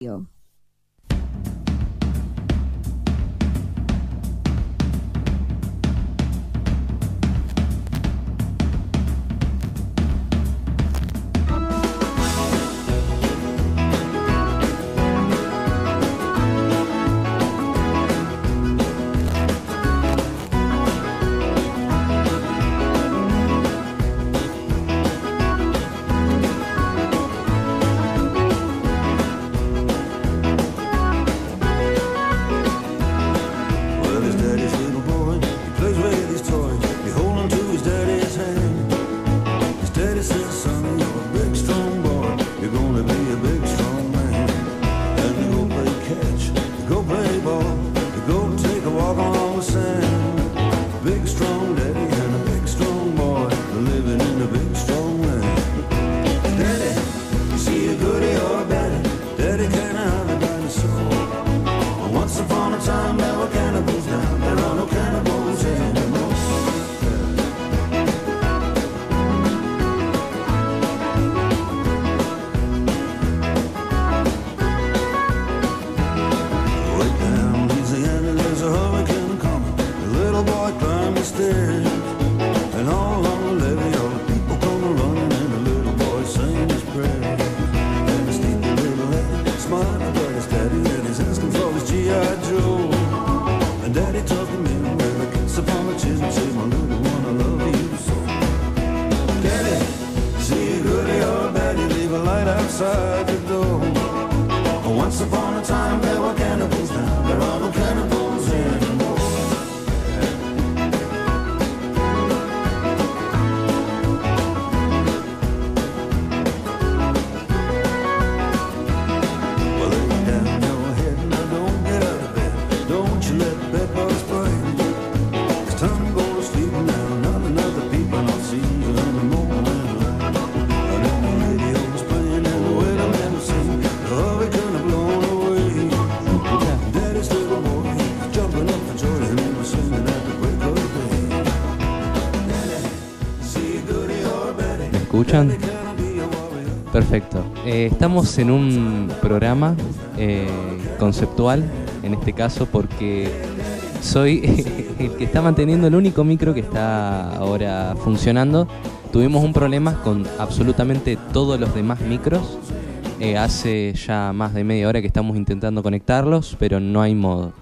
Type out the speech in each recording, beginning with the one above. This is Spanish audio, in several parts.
you. Perfecto. Eh, estamos en un programa eh, conceptual, en este caso, porque soy el que está manteniendo el único micro que está ahora funcionando. Tuvimos un problema con absolutamente todos los demás micros. Eh, hace ya más de media hora que estamos intentando conectarlos, pero no hay modo.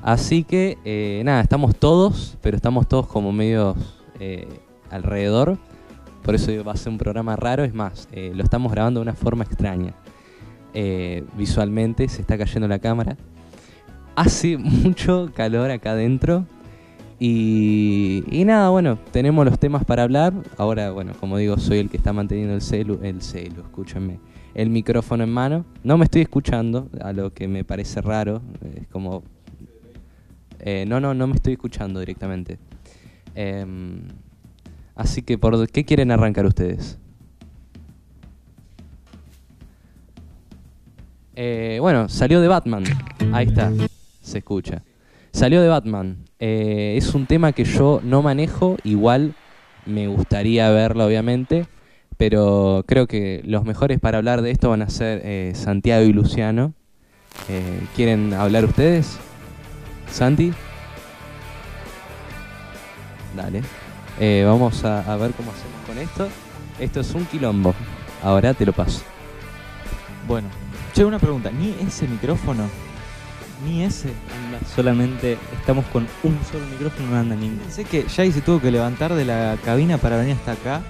Así que, nada, estamos todos, pero estamos todos como medios alrededor. Por eso va a ser un programa raro. Es más, eh, lo estamos grabando de una forma extraña. Eh, visualmente se está cayendo la cámara. Hace mucho calor acá adentro. Y, nada, bueno, tenemos los temas para hablar. Ahora, bueno, como digo, soy el que está manteniendo el celu, el celu, escúchenme, el micrófono en mano. No me estoy escuchando, a lo que me parece raro. Es como... eh, no, no, no me estoy escuchando directamente. Em, Así que, ¿por qué quieren arrancar ustedes? Eh, bueno, salió de Batman. Ahí está, se escucha. Salió de Batman. Eh, es un tema que yo no manejo, igual me gustaría verlo, obviamente. Pero creo que los mejores para hablar de esto van a ser eh, Santiago y Luciano. ¿Quieren hablar ustedes? ¿Santi? Dale. Eh, vamos a, a ver cómo hacemos con esto. Esto es un quilombo. Ahora te lo paso. Bueno, che, una pregunta. ¿Ni ese micrófono? ¿Ni ese? Solamente estamos con un solo micrófono, no anda ninguno. Sé que Jay se tuvo que levantar de la cabina para venir hasta acá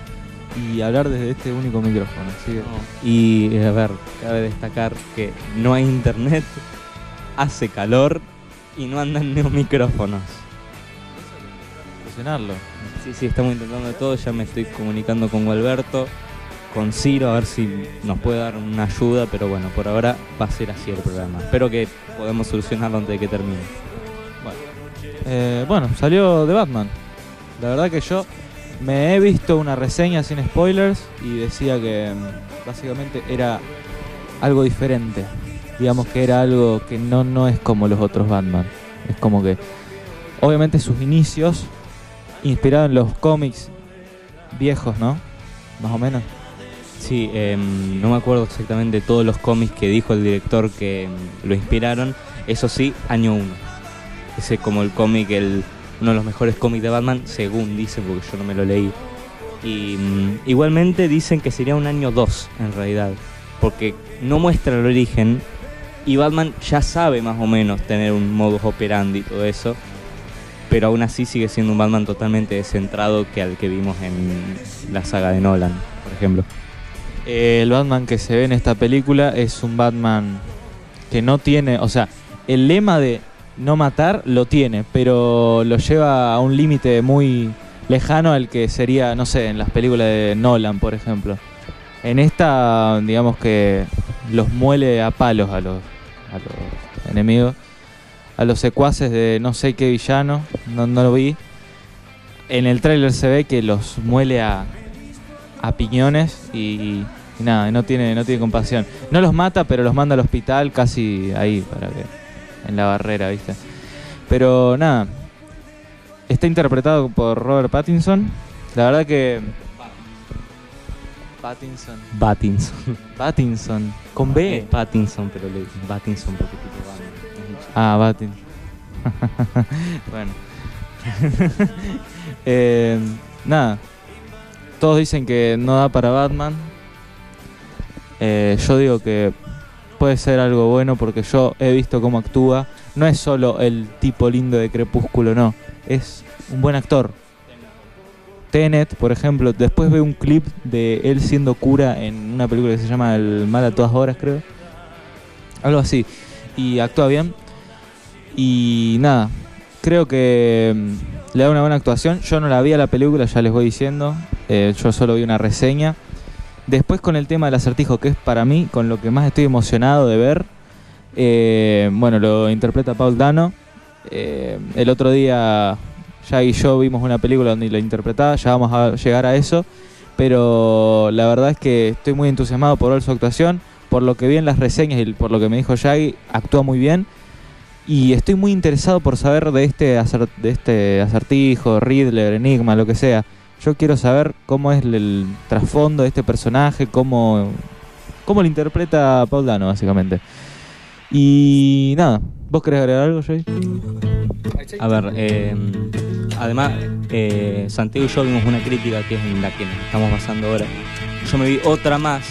y hablar desde este único micrófono. Que- Y a ver, cabe destacar que no hay internet, hace calor y no andan ni micrófonos. Solucionarlo. Sí, sí, estamos intentando de todo. Ya me estoy comunicando con Gualberto, con Ciro, a ver si nos puede dar una ayuda. Pero bueno, por ahora va a ser así el programa. Espero que podamos solucionarlo antes de que termine. Eh, bueno, salió de Batman. La verdad que yo me he visto una reseña sin spoilers y decía que mm, básicamente era algo diferente. Digamos que era algo que no, no es como los otros Batman. Es como que, obviamente sus inicios, inspirado en los cómics viejos, ¿no? Más o menos. Sí, em, no me acuerdo exactamente todos los cómics que dijo el director que em, lo inspiraron. Eso sí, año 1. Ese es como el cómic, el, uno de los mejores cómics de Batman, según dicen, porque yo no me lo leí. Y mm, igualmente dicen que sería un año 2, en realidad. Porque no muestra el origen. Y Batman ya sabe más o menos tener un modus operandi y todo eso. Pero aún así sigue siendo un Batman totalmente descentrado que al que vimos en la saga de Nolan, por ejemplo. El Batman que se ve en esta película es un Batman que no tiene, o sea, el lema de no matar lo tiene, pero lo lleva a un límite muy lejano al que sería, no sé, en las películas de Nolan, por ejemplo. En esta, digamos que los muele a palos a los, a los enemigos, a los secuaces de no sé qué villano, no, no lo vi. En el tráiler se ve que los muele a, a piñones y, y nada, no tiene, no tiene compasión. No los mata, pero los manda al hospital casi ahí, para que, en la barrera, ¿viste? Pero nada, está interpretado por Robert Pattinson. La verdad que... Pattinson. Pattinson. Pattinson. Con B. Pattinson, pero le dicen Pattinson porque. Ah, Batin. bueno. Eh, nada. Todos dicen que no da para Batman. Eh, yo digo que puede ser algo bueno porque yo he visto cómo actúa. No es solo el tipo lindo de Crepúsculo, no. Es un buen actor. Tenet, por ejemplo, después veo un clip de él siendo cura en una película que se llama El mal a todas horas, creo. Algo así. Y actúa bien. Y nada, creo que mm, le da una buena actuación. Yo no la vi a la película, ya les voy diciendo. Eh, yo solo vi una reseña. Después con el tema del acertijo, que es para mí con lo que más estoy emocionado de ver. eh, bueno, lo interpreta Paul Dano. Eh, el otro día ya y yo vimos una película donde lo interpretaba, ya vamos a llegar a eso. Pero la verdad es que estoy muy entusiasmado por ver su actuación. Por lo que vi en las reseñas y por lo que me dijo Shaggy, actúa muy bien. Y estoy muy interesado por saber de este, acer- de este acertijo, Riddler, Enigma, lo que sea. Yo quiero saber cómo es el, trasfondo de este personaje, cómo, cómo lo interpreta Paul Dano, básicamente. Y nada, ¿vos querés agregar algo, Jay? A ver, eh, además, eh, Santiago y yo vimos una crítica que es en la que nos estamos basando ahora. Yo me vi otra más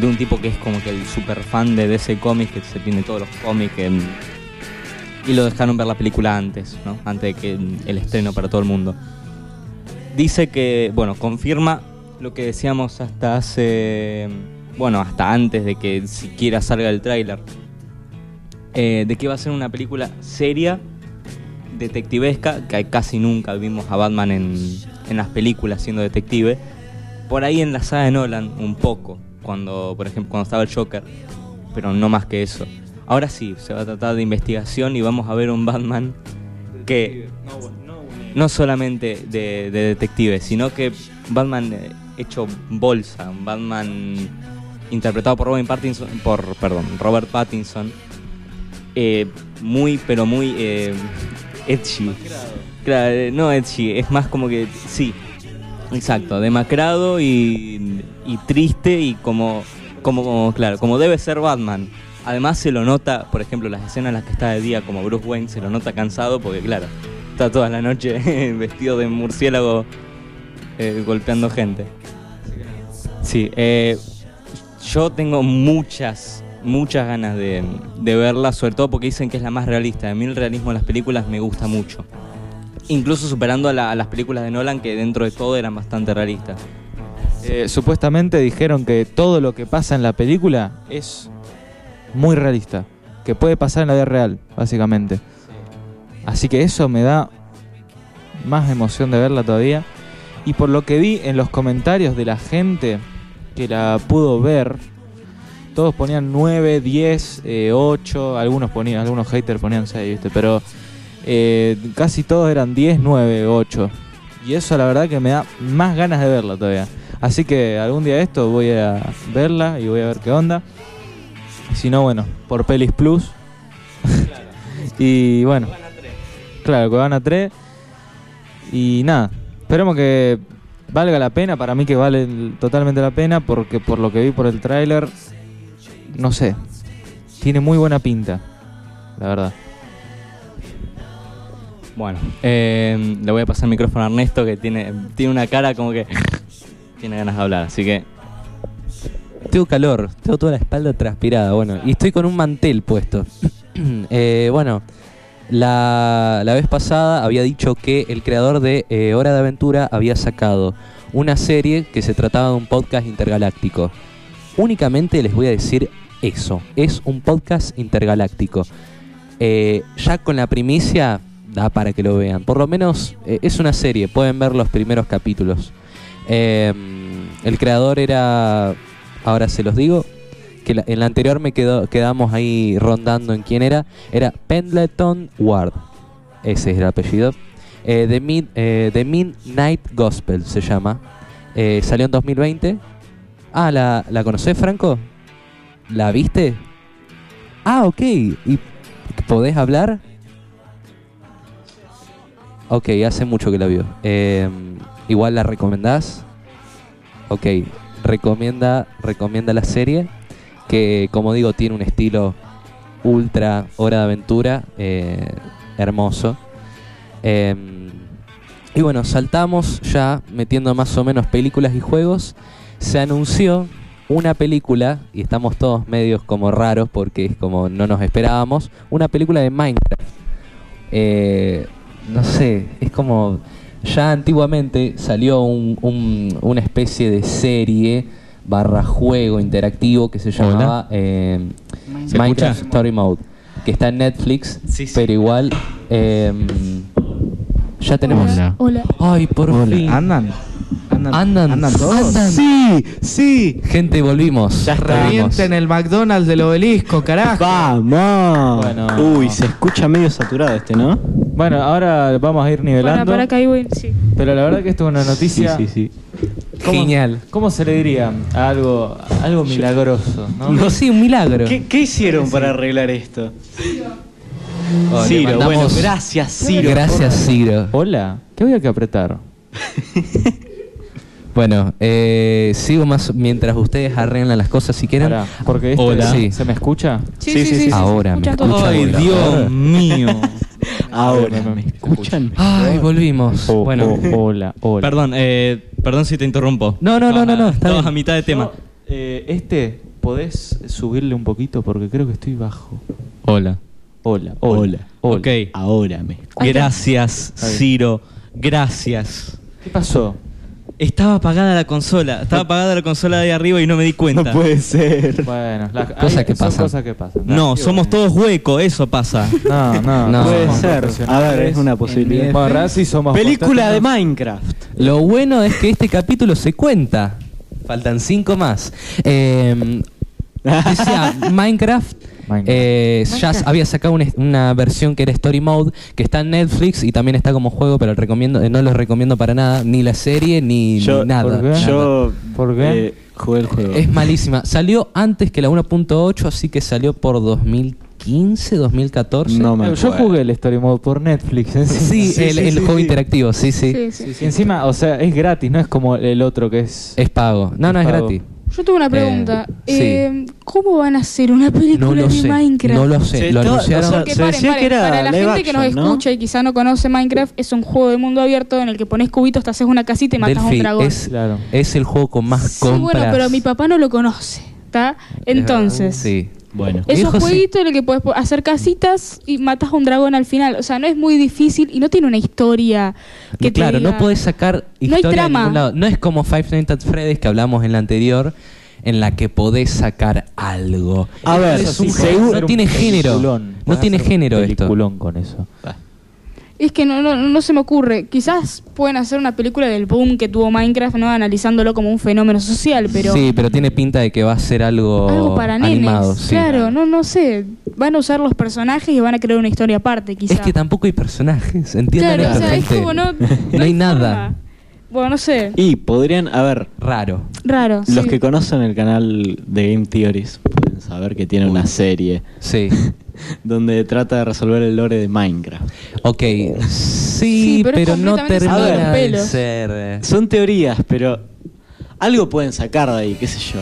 de un tipo que es como que el super fan de DC Comics, que se tiene todos los cómics em, y lo dejaron ver la película antes, ¿no? Antes de que el estreno para todo el mundo. Dice que, bueno, confirma lo que decíamos hasta hace, bueno, hasta antes de que siquiera salga el tráiler, eh, de que va a ser una película seria detectivesca, que casi nunca vimos a Batman en, en las películas siendo detective. Por ahí en la saga de Nolan, un poco, cuando, por ejemplo, cuando estaba el Joker, pero no más que eso. Ahora sí, se va a tratar de investigación y vamos a ver un Batman que no solamente de, de detective, sino que Batman eh, hecho bolsa, un Batman interpretado por Robin Pattinson, por, perdón, Robert Pattinson, eh, muy, pero muy eh, edgy. Claro, eh, no edgy, es más como que, sí, exacto, demacrado y, y triste y como, como, claro, como debe ser Batman. Además se lo nota, por ejemplo, las escenas en las que está de día como Bruce Wayne, se lo nota cansado porque, claro, está toda la noche vestido de murciélago eh, golpeando gente. Sí, eh, yo tengo muchas, muchas ganas de, de verla, sobre todo porque dicen que es la más realista. A mí el realismo en las películas me gusta mucho. Incluso superando a, la- a las películas de Nolan, que dentro de todo eran bastante realistas. Eh, supuestamente dijeron que todo lo que pasa en la película es muy realista. Que puede pasar en la vida real, básicamente. Así que eso me da más emoción de verla todavía. Y por lo que vi en los comentarios de la gente que la pudo ver, todos ponían 9, 10, eh, 8, algunos ponían, algunos haters ponían 6, ¿viste? Pero eh, casi todos eran 10, 9, 8. Y eso la verdad que me da más ganas de verla todavía. Así que algún día esto voy a verla y voy a ver qué onda. Si no, bueno, por Pelis Plus. y bueno, claro, Cuevana 3. Y nada, esperemos que valga la pena, para mí que vale totalmente la pena, porque por lo que vi por el tráiler, no sé, tiene muy buena pinta, la verdad. Bueno, eh, le voy a pasar el micrófono a Ernesto que tiene, tiene una cara como que tiene ganas de hablar, así que Tengo calor, tengo toda la espalda transpirada, bueno, y estoy con un mantel puesto. Eh, bueno, la, la vez pasada había dicho que el creador de eh, Hora de Aventura había sacado una serie que se trataba de un podcast intergaláctico. Únicamente les voy a decir eso, es un podcast intergaláctico. Eh, ya con la primicia da para que lo vean. Por lo menos eh, es una serie, pueden ver los primeros capítulos. El creador era, ahora se los digo, que la- en la anterior me quedó, quedamos ahí rondando en quién era. Era Pendleton Ward, ese es el apellido. Eh, The, eh, Midnight Gospel se llama. Eh, salió en 2020. Ah, ¿la, ¿la Franco? ¿La viste? Ah, ok. ¿Y podés hablar? Ok, hace mucho que la vio. Eh, igual la recomendás. Ok, recomienda, recomienda la serie. Que como digo, tiene un estilo ultra hora de aventura. eh, hermoso. Eh, y bueno, saltamos ya metiendo más o menos películas y juegos. Se anunció una película, y estamos todos medios como raros porque es como no nos esperábamos, una película de Minecraft. Eh, no sé, es como ya antiguamente salió un- un- una especie de serie barra juego interactivo que se llamaba eh, ¿Se Minecraft escucha? Story Mode, que está en Netflix, Sí, sí. pero igual eh, ya tenemos... Hola. Hola. Ay, por fin. ¿Andan? ¿Andan? Andan. todos? Andan. Sí, sí. Gente, volvimos. Ya. Revienten el McDonald's del obelisco, carajo. Vamos. Bueno. Uy, se escucha medio saturado este, ¿no? Bueno, ahora vamos a ir nivelando. para que ahí voy. Sí. Pero la verdad que esto es una noticia. Sí, sí, sí. ¿cómo- Genial. ¿Cómo se le diría? A Algo, a algo milagroso, ¿no? No, sí, un milagro. ¿Qué, qué hicieron para arreglar esto? Oh, Ciro, mandamos- bueno, gracias, Ciro. Gracias, Ciro. Hola, ¿qué había que apretar? Bueno, eh, sigo más mientras ustedes arreglan las cosas si quieren. Porque este, Hola. Sí. ¿se me escucha? Sí, Sí, sí, sí, sí. sí. Ahora me escucha. ¡Ay. Dios mío! Ahora, no, no, ¿me escuchan? Ay, volvimos. Oh, bueno, oh, hola, hola. Perdón, eh, perdón si te interrumpo. No, no, no, no, no, está Estamos bien. a mitad de tema. Eh, este, ¿podés subirle un poquito? Porque creo que estoy bajo. Hola. Hola, Hola. hola. hola. Ok. Ahora me escuchan. Gracias. Ciro. Gracias. ¿Qué pasó? Estaba apagada la consola. Estaba apagada la consola de ahí arriba y no me di cuenta. No puede ser. Bueno, las Cosas hay- que pasan. cosas que pasan. No, somos todos huecos, eso pasa. No, no, No. Puede somos ser. A ver, es una posibilidad. Bueno, ahora sí somos Película de Minecraft. lo bueno es que este capítulo se cuenta. Faltan cinco más. Eh, decía Minecraft. Eh, ya había sacado una, una versión que era Story Mode, que está en Netflix y también está como juego, pero recomiendo, eh, no los recomiendo para nada, ni la serie ni, Yo- ni nada. ¿por qué? nada. Yo ¿Por qué? eh, jugué el juego. Es malísima. Salió antes que la 1.8, así que salió por 2015, 2014. No me Eh, Yo jugué el Story Mode por Netflix. Sí, Sí, el, sí, el sí, juego sí. interactivo, sí, sí, Sí, sí. Y encima, o sea, es gratis, no es como el otro que es... Es pago. No, no Es gratis. Yo tengo una pregunta. sí. Eh, ¿Cómo van a hacer una película No lo de sé. Minecraft? No lo sé. Se lo anunciaron. o sea, Porque se paren, decía paren, que era para la gente que nos escucha y quizá no conoce Minecraft, es un juego de mundo abierto en el que pones cubitos, te haces una casita y matas a un dragón. es, Claro. es el juego con más sí, compras. bueno, pero mi papá no lo conoce, ¿está? Entonces, Sí. Bueno. es un jueguito en el que puedes hacer casitas y matas a un dragón al final. O sea, no es muy difícil y no tiene una historia que te claro, diga- no podés sacar hay historia de trama. ningún lado. No es como Five Nights at Freddy's que hablamos en la anterior, en la que podés sacar algo. A ver, es un sí, no tiene género. No tiene género esto. con eso. Es que no, no, no se me ocurre. Quizás pueden hacer una película del boom que tuvo Minecraft, ¿no? Analizándolo como un fenómeno social, pero... Sí, pero tiene pinta de que va a ser algo, Algo para nenes. animado. sí. Claro, no, no sé. Van a usar los personajes y van a crear una historia aparte, quizás. Es que tampoco hay personajes, entiendan Claro, o sea, es como no, No hay nada. forma. Bueno, no sé. Y podrían, a ver, Raro. Raro. los sí. que conocen el canal de Game Theories pueden saber que tiene una serie Sí. donde trata de resolver el lore de Minecraft. Ok, Sí, Sí, pero no termina de ser. eh, Son teorías, pero algo pueden sacar de ahí, qué sé yo.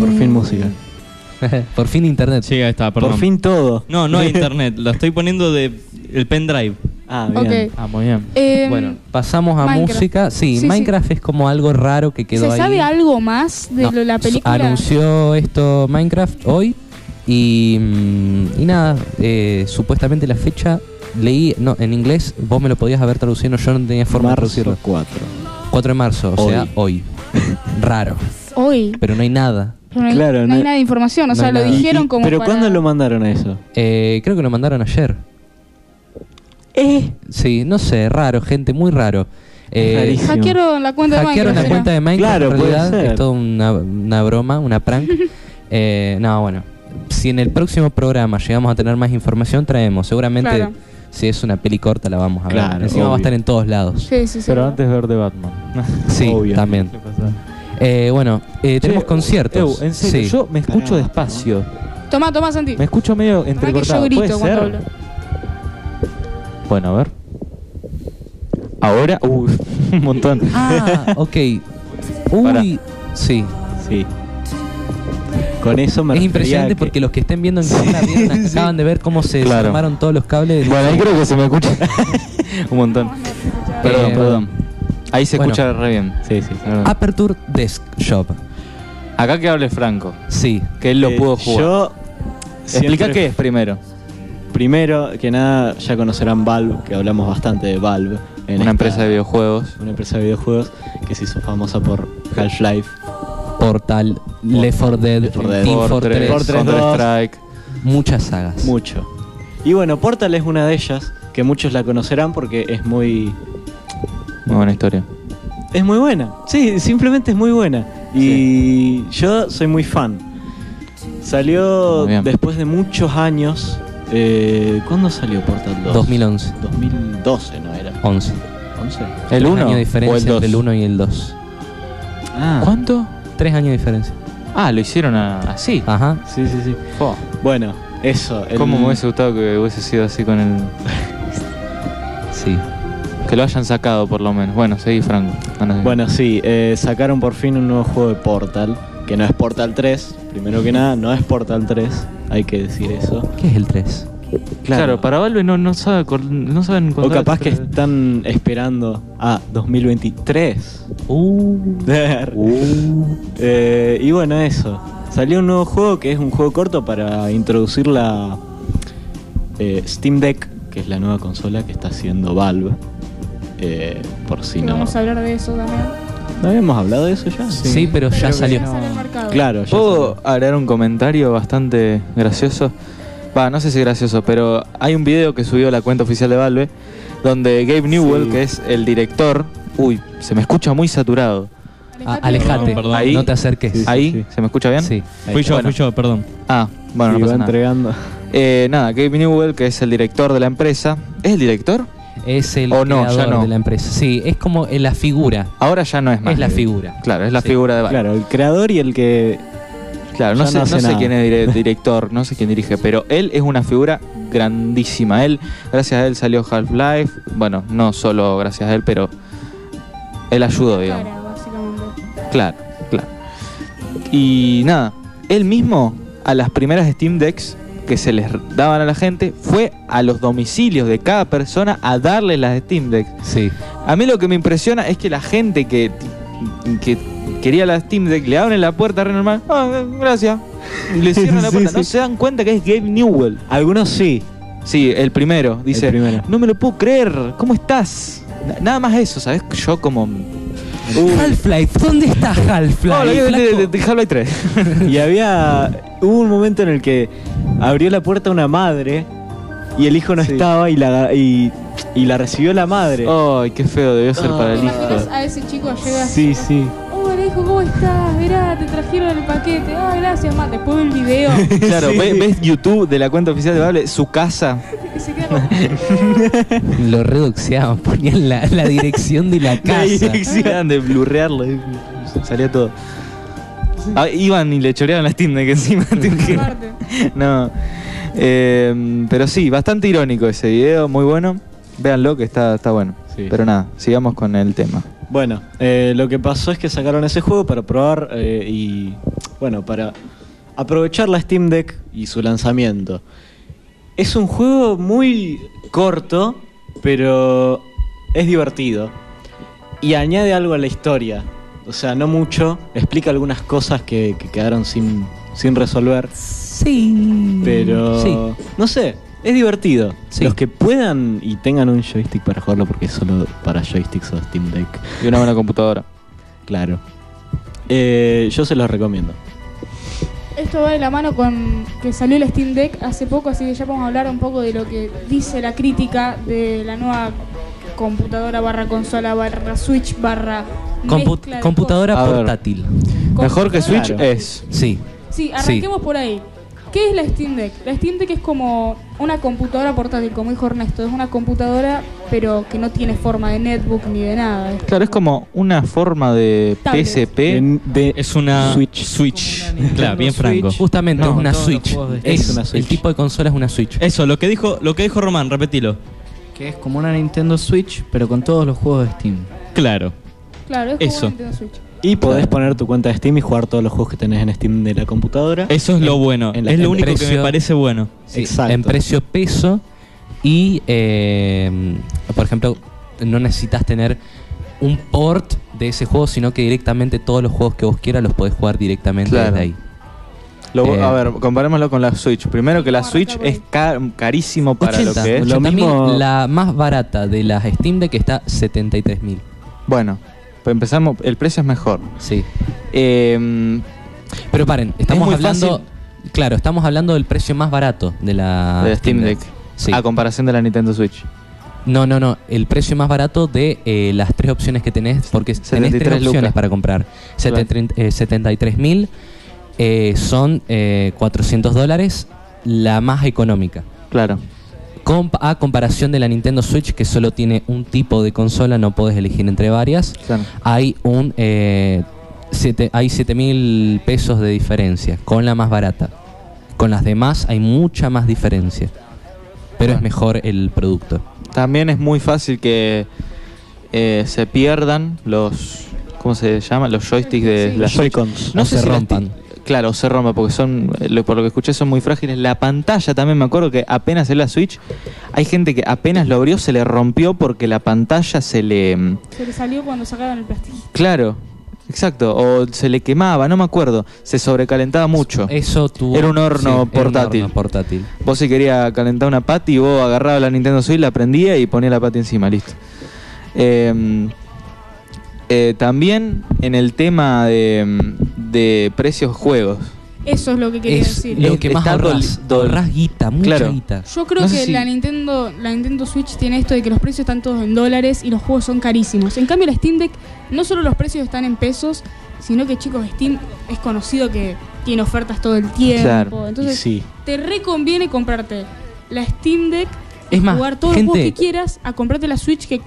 Por fin música. Por fin internet. Sí, ahí está, perdón. Por fin todo. No, no hay internet. Lo estoy poniendo de el pendrive. Ah, bien. Ok. Ah, muy bien. Eh, Bueno, pasamos a Minecraft. música. Sí, Sí, sí. Minecraft es como algo raro que quedó ¿Se ahí. sabe algo más de No, lo- la película? Anunció esto Minecraft hoy y, mm, y nada, eh, supuestamente la fecha leí, no, en inglés, vos me lo podías haber traducido, yo no tenía forma de Marzo traducirlo. 4. 4 de marzo, o Hoy. sea, hoy. Raro, Hoy. pero no hay nada. No hay, Claro, no hay nada de información, o no sea, lo nada. dijeron Y- y- como ¿Pero para- cuándo lo mandaron a eso? Eh, creo que lo mandaron ayer. Eh. Sí, no sé, raro, gente, muy raro. Eh. Hackearon la cuenta de Minecraft. la cuenta de Minecraft, Claro, en puede realidad ser. es todo una, una broma, una prank. Eh, no, bueno, si en el próximo programa llegamos a tener más información, traemos. Seguramente, Claro. si es una peli corta, la vamos a ver. Claro, Encima va a obvio. estar en todos lados. Sí, sí, sí. Pero antes ver de Batman. Sí, Obvio. también. Eh, bueno, eh, tenemos Che, conciertos. Ew, en serio, Sí. yo me escucho Pará. despacio. Toma, toma, Santi. Me escucho medio Pará que yo entrecortado. grito ¿Puede cuando ser? hablo. Bueno, a ver. Ahora, uy, un montón. Ah, ok. Pará. Uy, sí. Sí. Con eso me Es impresionante que- porque los que estén viendo en cámara vieron, acaban de ver cómo se Claro. desarmaron todos los cables. del- Bueno, ahí creo que se me escucha un montón. Perdón, Eh, perdón. Ahí se bueno. escucha re bien. Sí, sí. Perdón. Aperture Desk Shop. Acá que hable Franco, Sí. que él lo Eh, pudo jugar. Yo. Explica qué es primero. Primero que nada, ya conocerán Valve, que hablamos bastante de Valve. en Una esta- empresa de videojuegos. Una empresa de videojuegos que se hizo famosa por Half-Life. Portal, Left 4 Dead, Left 4 Dead. Team Fortress, Fortress, Fortress Counter 2. Strike. muchas sagas. Mucho. Y bueno, Portal es una de ellas, que muchos la conocerán porque es muy. Muy buena historia. Es muy buena. Sí, simplemente es muy buena. Y yo soy muy fan. Salió después de muchos años. Eh, ¿Cuándo salió Portal 2? 2011, 2012, ¿no era? 11. 11. ¿El Tres 1 años de o diferencia el 2? entre el 1 y el 2. Ah, ¿Cuánto? Tres años de diferencia. Ah, lo hicieron a- así. Ajá. Sí, sí, sí. Fo. Bueno, eso. el- ¿Cómo me hubiese gustado que hubiese sido así con el... Sí. Que lo hayan sacado por lo menos. Bueno, seguí Franco. No. Bueno, sí, eh, sacaron por fin un nuevo juego de Portal, que no es Portal 3. Primero que nada, no es Portal 3, hay que decir eso. ¿Qué es el 3? Claro. para Valve no, no, sabe, no saben O capaz que están esperando a 2023. Uh. Eh, y bueno, eso. Salió un nuevo juego que es un juego corto para introducir la eh, Steam Deck, que es la nueva consola que está haciendo Valve. Eh, por si no. Vamos a hablar de eso también. ¿No habíamos hablado de eso ya? Sí, pero ya Pero salió. ya. Claro, ya ¿Puedo salió. agregar un comentario bastante gracioso? Va, no sé si gracioso, pero hay un video que subió la cuenta oficial de Valve donde Gabe Newell, Sí. que es el director, uy, se me escucha muy saturado. Ah, alejate, Perdón, perdón. Ahí- no te acerques. Sí, Ahí, sí. ¿se me escucha bien? Sí. Fui yo, fui yo, perdón. Ah, bueno, Sí, no va pasa nada. entregando. Eh, nada, Gabe Newell, que es el director de la empresa. ¿Es el director? Es el O no, ya creador no. de la empresa. Sí, es como eh, la figura. Ahora ya no es más. Es la figura. Claro, es la Sí. figura de Valve. Claro, el creador y el que. Claro, no sé, no no hace sé nada. quién es dire- director, no sé quién dirige, pero él es una figura grandísima. Él, gracias a él salió Half-Life. Bueno, no solo gracias a él, pero él ayudó, digamos. Claro, claro. Y nada, él mismo a las primeras Steam Decks que se les daban a la gente fue a los domicilios de cada persona a darle las Steam Decks. Sí. A mí lo que me impresiona es que la gente que, que quería la Steam Deck le abren la puerta re normal. Ah, gracias. Y le cierran la puerta. sí. No se dan cuenta que es Gabe Newell. Algunos sí. Sí, el primero. Dice, El primero. no me lo puedo creer. ¿Cómo estás? Na- Nada más eso, ¿sabes? Yo como... Half-Life, ¿dónde está Half-Life? Uh. De, de- de Half-Life 3. Y había. Hubo un momento en el que abrió la puerta una madre y el hijo no Sí. estaba y la, y, y la recibió la madre. Ay, qué feo debió ser Ah. para ¿Te el hijo. a ese chico llega sí, sí. Hijo, ¿cómo estás? Mirá, te trajeron el paquete. Ah, gracias, ma. Después del video. Claro, Sí. ve- ves YouTube de la cuenta oficial de Valve, su casa. y se como, Lo reduxeaban, ponían la, la dirección de la casa. Eran de blurrearlo. y Salía todo. Ah, iban y le choreaban las Steam Deck encima. aparte. no. Eh, pero sí, bastante irónico ese video, muy bueno. Véanlo que está, está bueno. Sí. Pero nada, sigamos con el tema. Bueno, eh, lo que pasó es que sacaron ese juego para probar eh, y, bueno, para aprovechar la Steam Deck y su lanzamiento. Es un juego muy corto, pero es divertido. Y añade algo a la historia. O sea, no mucho. Explica algunas cosas que, que quedaron sin, sin resolver. Sí. Pero, Sí. no sé, es divertido. Sí. Los que puedan y tengan un joystick para jugarlo, porque es solo para joysticks o Steam Deck. Y una buena computadora. Claro. Eh, yo se los recomiendo. Esto va de la mano con que salió el Steam Deck hace poco, así que ya vamos a hablar un poco de lo que dice la crítica de la nueva computadora barra consola barra Switch barra Compu- computadora portátil. Mejor que Switch Claro. es. Sí. Sí, arranquemos por ahí. ¿Qué es la Steam Deck? La Steam Deck es como una computadora portátil, como dijo Ernesto. Es una computadora, pero que no tiene forma de netbook ni de nada. Es Claro, es como una forma de Tablet. PSP. En- de Es una Switch. Switch. Una Claro, bien franco. Justamente No, es una Switch. Es una Switch. El tipo de consola es una Switch. Eso, lo que dijo, lo que dijo Román, repetilo. Que es como una Nintendo Switch, pero con todos los juegos de Steam. Claro. claro, es como Eso. una Nintendo Switch. Y podés poner tu cuenta de Steam y jugar todos los juegos que tenés en Steam de la computadora. Eso es lo bueno. en la- es lo único que me parece bueno. Sí, Exacto. En precio peso y, eh, por ejemplo, no necesitas tener un port de ese juego, sino que directamente todos los juegos que vos quieras los podés jugar directamente Claro. desde ahí. Lo- Eh, a ver, comparémoslo con la Switch. Primero que la Switch es ca- carísimo para 80, lo que es. Lo 80.000, mismo- La más barata de las Steam Deck está 73.000. Bueno, pues empezamos. El precio es mejor. Sí. Eh, Pero paren, estamos muy hablando. fácil. Claro, estamos hablando del precio más barato de la, de Steam Deck. Sí. A comparación de la Nintendo Switch. No, no, no. El precio más barato de eh, las tres opciones que tenés, porque tenés 73 tres opciones lucas. para comprar. Claro. 73 mil eh, son eh, 400 dólares, la más económica. Claro. Comp- a comparación de la Nintendo Switch, que solo tiene un tipo de consola, no podés elegir entre varias, claro. hay un eh, siete, hay 7 mil pesos de diferencia con la más barata. Con las demás hay mucha más diferencia. Pero es mejor el producto. También es muy fácil que eh, se pierdan los. ¿Cómo se llama? Los joysticks de Sí. la Los Switch. Joy-Cons. No se si rompan. Claro, se rompa porque son, eh, lo- por lo que escuché, son muy frágiles. La pantalla también, me acuerdo que apenas en la Switch, hay gente que apenas lo abrió, se le rompió porque la pantalla se le. mm, Se le salió cuando sacaron el plástico. Claro, exacto, o se le quemaba, no me acuerdo, se sobrecalentaba mucho. Eso tuvo- Era un horno portátil. horno portátil. Vos si querías calentar una patty, vos agarrabas la Nintendo Switch, la prendía y ponía la patty encima, listo. Eh, eh, también en el tema de, de precios juegos. Eso es lo que quería Es decir. lo que más ahorras. Ahorrás guita, mucha Claro. guita. Yo creo No que si- la Nintendo la Nintendo Switch tiene esto de que los precios están todos en dólares y los juegos son carísimos. En cambio la Steam Deck no solo los precios están en pesos, sino que chicos Steam es conocido que tiene ofertas todo el tiempo. Claro. Entonces sí. te reconviene comprarte la Steam Deck y Es más, jugar todos los juegos que quieras a comprarte la Switch que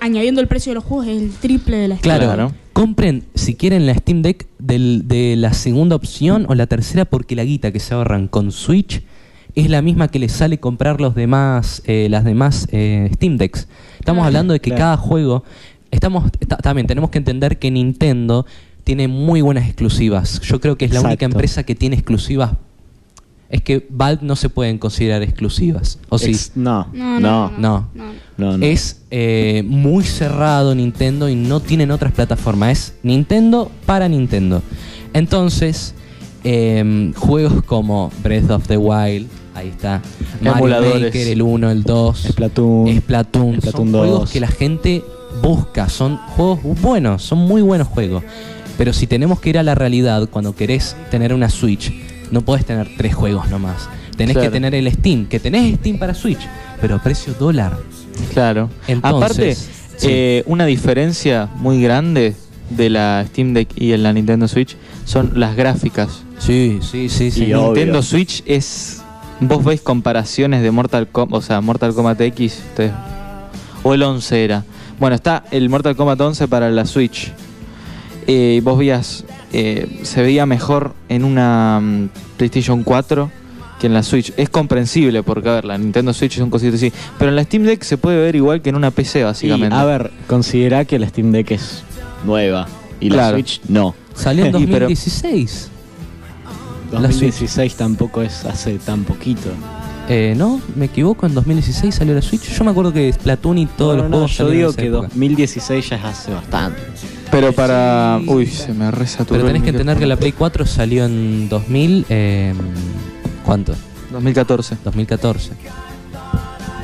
añadiendo el precio de los juegos es el triple de la Steam. Claro, Claro. compren si quieren la Steam Deck del- de la segunda opción o la tercera porque la guita que se ahorran con Switch es la misma que les sale comprar los demás, eh, las demás eh, Steam Decks. Estamos Claro. hablando de que Claro. cada juego, estamos ta- también tenemos que entender que Nintendo tiene muy buenas exclusivas. Yo creo que es la única Exacto. empresa que tiene exclusivas. Es que Valve no se pueden considerar exclusivas. ¿O sí? Ex- no, No, no, no, no, No. No. no. Es eh, muy cerrado Nintendo y no tienen otras plataformas. Es Nintendo para Nintendo. Entonces, em, juegos como Breath of the Wild, ahí está. Mario Emuladores. Maker, el 1, el 2. Splatoon. Splatoon. Splatoon son 2. juegos que la gente busca. Son juegos buenos, son muy buenos juegos. Pero si tenemos que ir a la realidad, cuando querés tener una Switch, no podés tener tres juegos nomás. Tenés Claro. que tener el Steam, que tenés Steam para Switch, pero a precio dólar. Claro. Entonces, Aparte, sí. eh, una diferencia muy grande de la Steam Deck y en la Nintendo Switch son las gráficas. Sí, sí, sí, sí. Y obvio. Nintendo Switch es. Vos veis comparaciones de Mortal Kombat, o sea, Mortal Kombat X, ustedes- o el 11 era. Bueno, está el Mortal Kombat 11 para la Switch. Eh, y vos veías, eh, se veía mejor en una mm, PlayStation 4 que en la Switch. Es comprensible porque, a ver, la Nintendo Switch es un cosito así. Pero en la Steam Deck se puede ver igual que en una PC, Y, básicamente. a ver, considera que la Steam Deck es nueva y la Claro. Switch no. Salió en Y pero- 2016. La 2016 tampoco es hace tan poquito. Eh, no, me equivoco, en 2016 salió la Switch. Yo me acuerdo que Splatoon y todos No, los no, juegos yo digo que época. 2016 ya es hace bastante. Pero para. Sí. Uy, se me resaturó. Pero tenés que entender que la. Play 4 salió en 2000. eh, ¿Cuánto? 2014. 2014.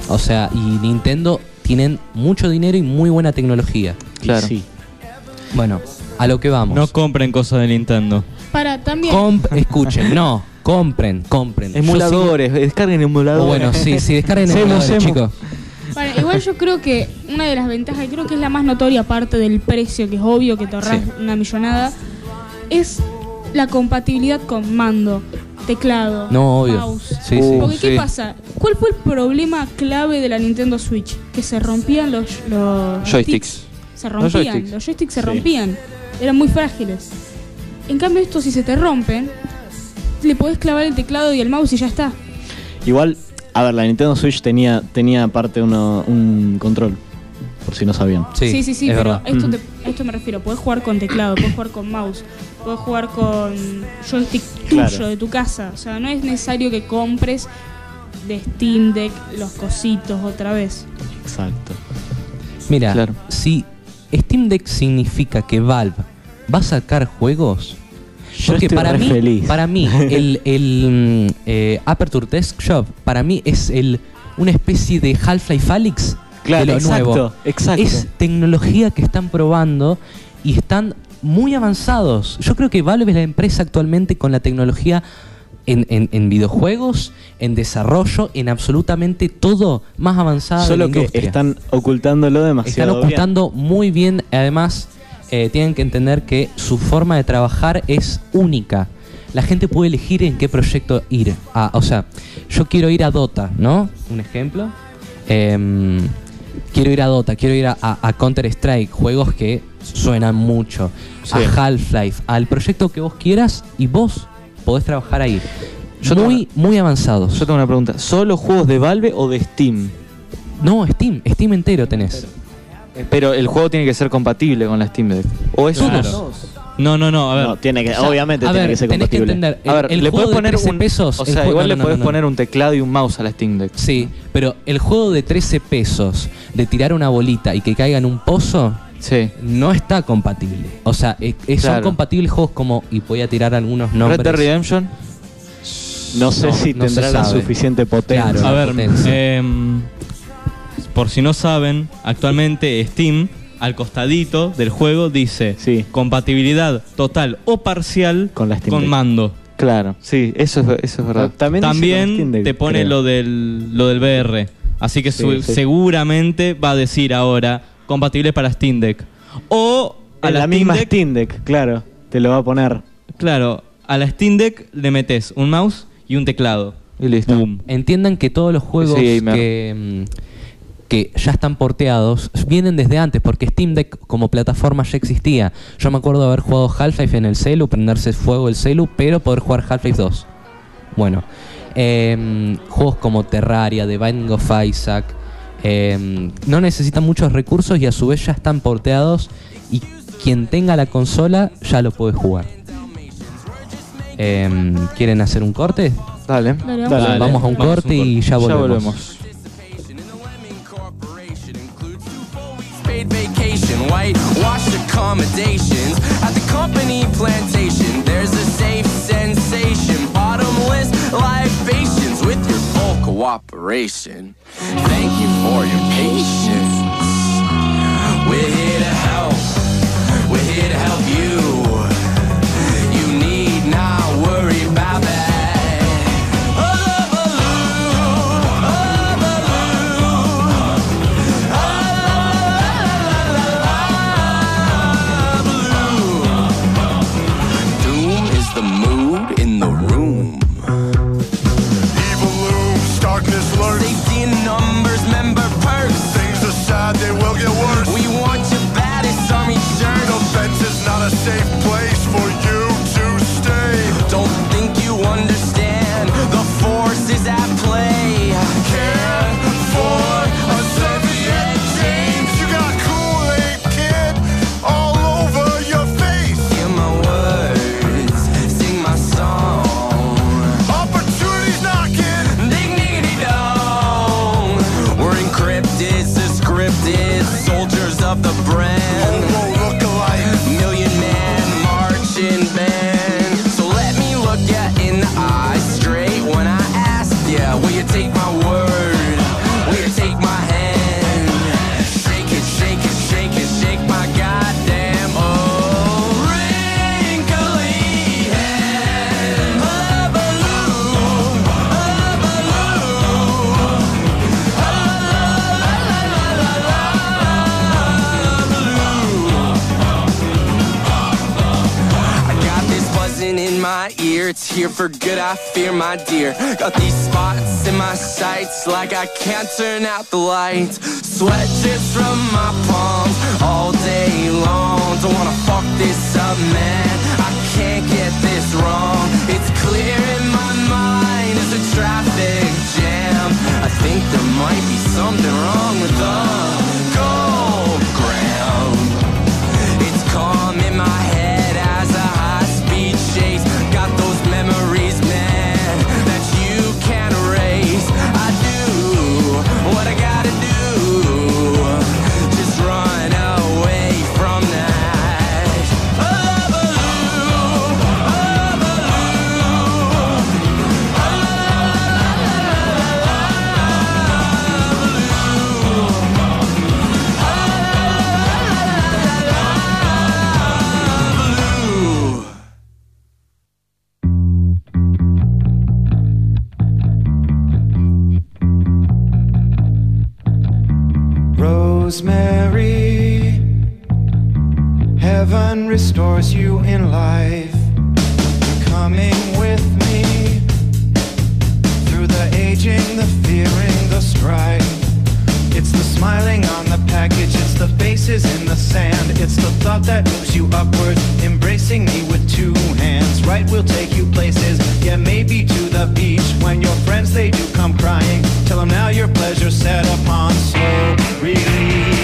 O sea, y Nintendo tienen mucho dinero y muy buena tecnología. Claro. sí. Bueno, a lo que vamos. No compren cosas de Nintendo. Para también. Comp- escuchen, no, compren, compren. Emuladores, descarguen emuladores. bueno, sí, sí, descarguen emuladores, chicos. Para, igual yo creo que una de las ventajas, y creo que es la más notoria aparte del precio, que es obvio que te ahorras Sí. una millonada, es la compatibilidad con mando, teclado, No, obvio. mouse. Sí, sí. Porque ¿qué sí. pasa? ¿Cuál fue el problema clave de la Nintendo Switch? Que se rompían los, los Joysticks. sticks. Se rompían, los joysticks. joysticks, se Sí. rompían. Eran muy frágiles. En cambio estos si se te rompen, le podés clavar el teclado y el mouse y ya está. Igual, a ver, la Nintendo Switch tenía, tenía aparte uno, un control, por si no sabían. Sí, Sí, sí, sí, es pero verdad. esto Mm. te- a esto me refiero. Podés jugar con teclado, podés jugar con mouse, podés jugar con joystick tuyo Claro. de tu casa. O sea, no es necesario que compres de Steam Deck los cositos otra vez. Exacto. Mira, Claro. si Steam Deck significa que Valve va a sacar juegos, Yo porque estoy para re mí, feliz. para mí el, el, eh, Aperture Desktop para mí es el una especie de Half-Life Alyx Claro, de lo exacto, nuevo. exacto. Es tecnología que están probando y están muy avanzados. Yo creo que Valve es la empresa actualmente con la tecnología en, en- en videojuegos, en desarrollo, en absolutamente todo más avanzado. de Solo la que industria. están ocultándolo Están demasiado bien. ocultando muy bien. Además, eh, tienen que entender que su forma de trabajar es única. La gente puede elegir en qué proyecto ir. a- o sea, yo quiero ir a Dota, ¿no? Un ejemplo. Em, quiero ir a Dota, quiero ir a, a- a Counter-Strike, juegos que suenan mucho. Sí. A Half-Life, al proyecto que vos quieras y vos podés trabajar ahí. Yo muy, muy avanzados. Yo tengo una pregunta. ¿Solo juegos de Valve o de Steam? No, Steam, Steam entero tenés. Pero el juego tiene que ser compatible con la Steam Deck. ¿O es uno? No, no, no, a ver. No, tiene que, O sea, obviamente a tiene que ser tenés que compatible. entender. A ver, el, el le puedes juego de poner 13 un pesos. O el sea, igual no, le no, puedes no, no. poner un teclado y un mouse a la Steam Deck. Sí, pero el juego de 13 pesos de tirar una bolita y que caiga en un pozo Sí. no está compatible. O sea, eh, eh, son Claro. compatibles juegos como, y voy a tirar algunos Red nombres. Dead Redemption. No sé No, si no tendrá la suficiente potencia. Claro. A ver, potencia. em, por si no saben, actualmente Steam, al costadito del juego, dice Sí. compatibilidad total o parcial Con la mando. Claro, sí, eso es, eso es verdad. También, Deck, te pone creo. lo del, lo del VR. Así que Sí, su- sí. seguramente va a decir ahora compatible para Steam Deck. O a En la, la, Steam misma Deck, Steam Deck, claro. Te lo va a poner. claro, a la Steam Deck le metes un mouse y un teclado. Y listo. Boom. Entiendan que todos los juegos que, mm, que ya están porteados vienen desde antes, porque Steam Deck como plataforma ya existía. Yo me acuerdo de haber jugado Half-Life en el celu, prenderse fuego el celu, pero poder jugar Half-Life 2. Bueno, em, juegos como Terraria, The Binding of Isaac, em, no necesitan muchos recursos y a su vez ya están porteados y quien tenga la consola ya lo puede jugar. Em, ¿Quieren hacer un corte? Dale. Dale, vamos. Dale. Vamos a un Vamos a un corte y corte. ya volvemos. Ya volvemos. Paid vacation, whitewashed accommodations at the company plantation. There's a safe sensation, bottomless libations with your full cooperation. Thank you for your patience. We're here to help. We're here to help. You for good, I fear, my dear. Got these spots in my sights, like I can't turn out the lights. Sweat drips from my palms all day long. Don't wanna fuck this up, man. I Rosemary. Heaven restores you in life. You're coming with me through the aging, the fearing, the strife. It's the smiling on the package, it's the faces in the sand. It's the thought that moves you upward, embracing me with two hands. Right will take you places, yeah, maybe to the beach. When your friends, they do come crying. Tell them now your pleasure's set upon slow really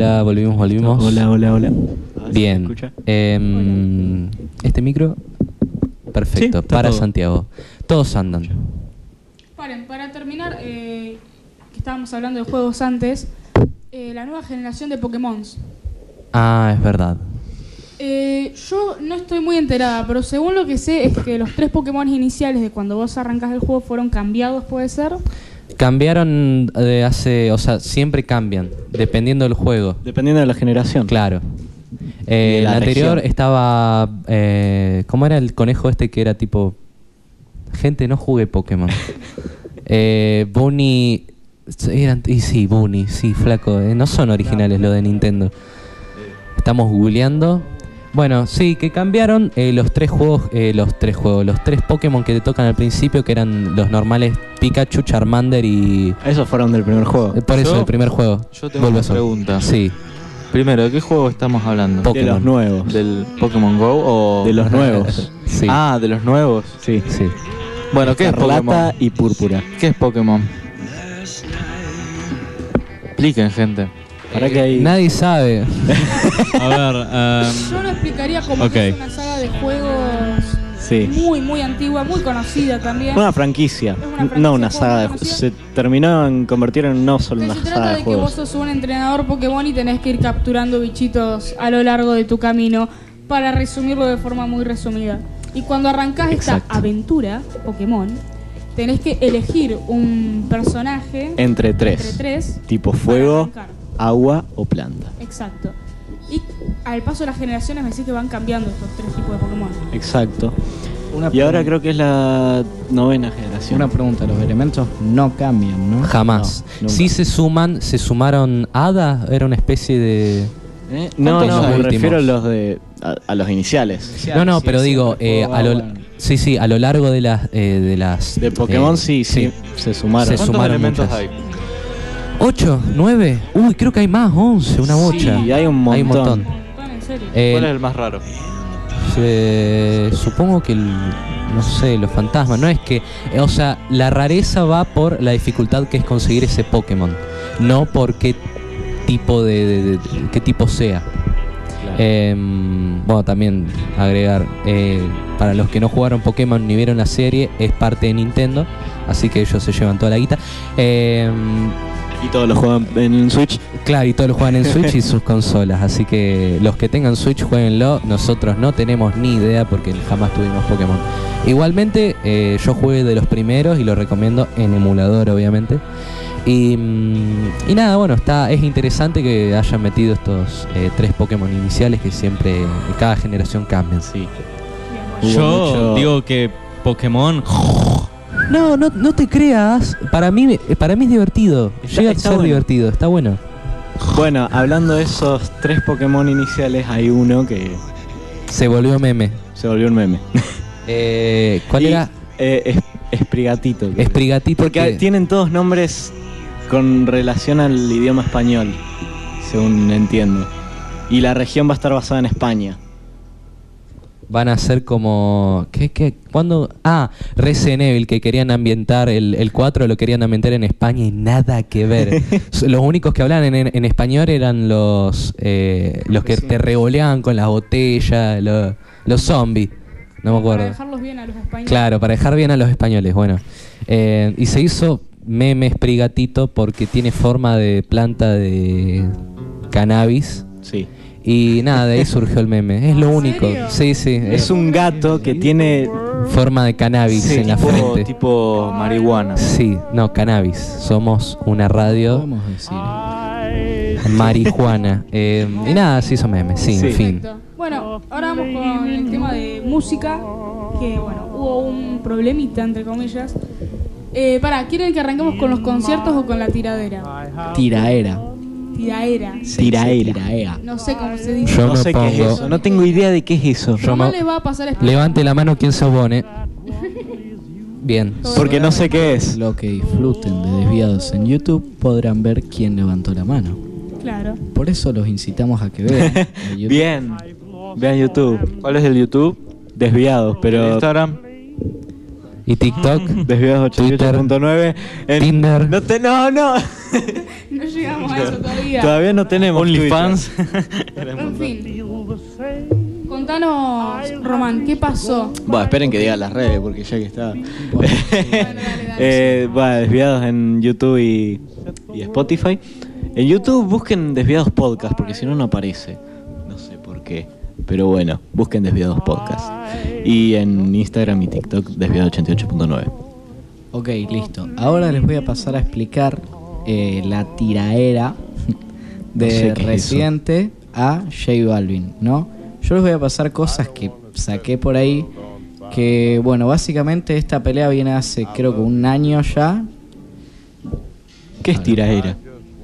Hola, volvimos, volvimos. Hola, hola, hola. Ah, ¿se Bien. Em, este micro, perfecto, Sí, para todo. Santiago. Todos andan. Paren, para terminar, eh, que estábamos hablando de juegos antes, eh, la nueva generación de Pokémon. Ah, es verdad. Eh, yo no estoy muy enterada, pero según lo que sé es que los tres Pokémon iniciales de cuando vos arrancás el juego fueron cambiados, ¿puede ser? Cambiaron de hace, o sea, siempre cambian, dependiendo del juego. Dependiendo de la generación. Claro. Eh, el la anterior región. estaba, eh, ¿cómo era el conejo este que era tipo, gente no jugué Pokémon. eh, Bunny, eran, y sí, Bunny, sí, flaco, eh, no son originales lo de Nintendo. Estamos googleando. Bueno, sí, que cambiaron eh, los tres juegos, eh, los tres juegos, los tres Pokémon que te tocan al principio, que eran los normales Pikachu, Charmander y... Esos fueron del primer juego. eh, Por eso, Yo- el primer juego. Yo tengo una Bulbasaur. pregunta. Sí, Primero, ¿de qué juego estamos hablando? Po- De los Pokémon. nuevos. ¿Del Pokémon Go o...? De los nuevos. sí, Ah, de los nuevos. Sí. sí. Bueno, ¿qué es Pokémon? y púrpura. ¿Qué es Pokémon? Expliquen, gente. Para que hay... Nadie sabe. A ver, em, Yo lo explicaría como que es una saga de juegos Sí. muy, muy antigua, muy conocida también. Una franquicia, Es una franquicia no una saga de juegos. Se terminó en convertir en no solo una se saga trata de de que vos sos un entrenador Pokémon y tenés que ir capturando bichitos a lo largo de tu camino, para resumirlo de forma muy resumida. Y cuando arrancás esta aventura Pokémon, tenés que elegir un personaje Entre tres. entre tres Tipo fuego, arrancar. Agua o planta. Exacto. Y al paso de las generaciones me decís que van cambiando estos tres tipos de Pokémon. Exacto. Una Y ahora creo que es la novena generación. Una pregunta, los elementos no cambian, ¿no? Jamás. No, sí se suman, se sumaron Hada, era una especie de... ¿Eh? No, ¿Cuántos no, me refiero a los de a, a los iniciales. No, no, sí, pero sí, digo, eh, a lo, sí, sí, a lo largo de las... eh, de las De Pokémon eh, sí, sí, se sumaron. Se ¿Cuántos sumaron elementos muchas. hay? ¿Ocho? ¿Nueve? Uy, creo que hay más, once, una bocha. Sí, hay un Hay un montón. Eh, ¿Cuál es el más raro? Eh, supongo que, el- no sé, los fantasmas. No es que, eh, o sea, la rareza va por la dificultad que es conseguir ese Pokémon, no por qué tipo de, de- de- de- qué tipo sea. Em, bueno, también agregar, eh, para los que no jugaron Pokémon ni vieron la serie, es parte de Nintendo, así que ellos se llevan toda la guita. Em, Y todos los juegan en Switch. Claro, y todos lo juegan en Switch y sus consolas. Así que los que tengan Switch, jueguenlo. Nosotros no tenemos ni idea porque jamás tuvimos Pokémon. Igualmente, eh, yo jugué de los primeros y lo recomiendo en emulador, obviamente. Y, mm, y nada, bueno, está es interesante que hayan metido estos eh, tres Pokémon iniciales que siempre, cada generación cambian. Sí. Yo mucho- digo que Pokémon. No, no, no te creas. Para mí, para mí es divertido. Está- Llega a ser bueno. divertido, está bueno. Bueno, hablando de esos tres Pokémon iniciales, hay uno que Se volvió meme. se volvió un meme. Eh, ¿Cuál Y, era? Eh, es, Esprigatito. Esprigatito. Porque que- tienen todos nombres con relación al idioma español, según entiendo. Y la región va a estar basada en España. Van a ser como. ¿Qué? qué ¿Cuándo? Ah, Resident Evil, que querían ambientar el, el 4, lo querían ambientar en España y nada que ver. Los únicos que hablaban en, en español eran los eh, los que te revoleaban con las botellas, lo- los zombies. No me Para acuerdo. dejarlos bien a los españoles. Claro, para dejar bien a los españoles, bueno. Eh, y se hizo meme Sprigatito porque tiene forma de planta de cannabis. Sí. Y nada, de ahí surgió el meme. Es lo ¿En único. Sí, sí. Es un gato que tiene. forma de cannabis Sí, en la frente. tipo marihuana. Sí, no, cannabis. Somos una radio Podemos decir. marihuana. Eh, y nada, se hizo meme, sí, Sí. en fin. Perfecto. Bueno, ahora vamos con el tema de música, que bueno, hubo un problemita, entre comillas. Eh, para, ¿quieren que arranquemos con los conciertos o con la tiradera? Tiraera. Tiraera. Tiraera. Tiraera. No sé cómo se dice. Yo No me sé qué es pongo- eso. No tengo idea de qué es eso. Yo Román me- les va a pasar a explicar. Levante la mano quien se opone. Bien. Porque no sé qué es. Lo que disfruten de desviados en YouTube podrán ver quién levantó la mano. Claro. Por eso los incitamos a que vean. YouTube. Bien. Vean YouTube. ¿Cuál es el YouTube? Desviados, ¿El pero. Instagram? Y TikTok, Desviados 88.9. En- Tinder. No, te, no, no. No llegamos a eso todavía. Todavía no tenemos OnlyFans. En fin. Contanos, Román, ¿qué pasó? Bueno, esperen que diga las redes, porque ya que está. dale, dale, eh, bueno, desviados en YouTube y, y Spotify. En YouTube busquen Desviados Podcast, porque si no, no aparece. No sé por qué. Pero bueno, busquen Desviados Podcast. Y en Instagram y TikTok, Desviado88.9. Ok, listo. Ahora les voy a pasar a explicar eh, la tiraera de No sé es. Residente a J Balvin, ¿no? Yo les voy a pasar cosas que saqué por ahí. Que, bueno, básicamente esta pelea viene hace creo que un año ya. ¿Qué es tiraera?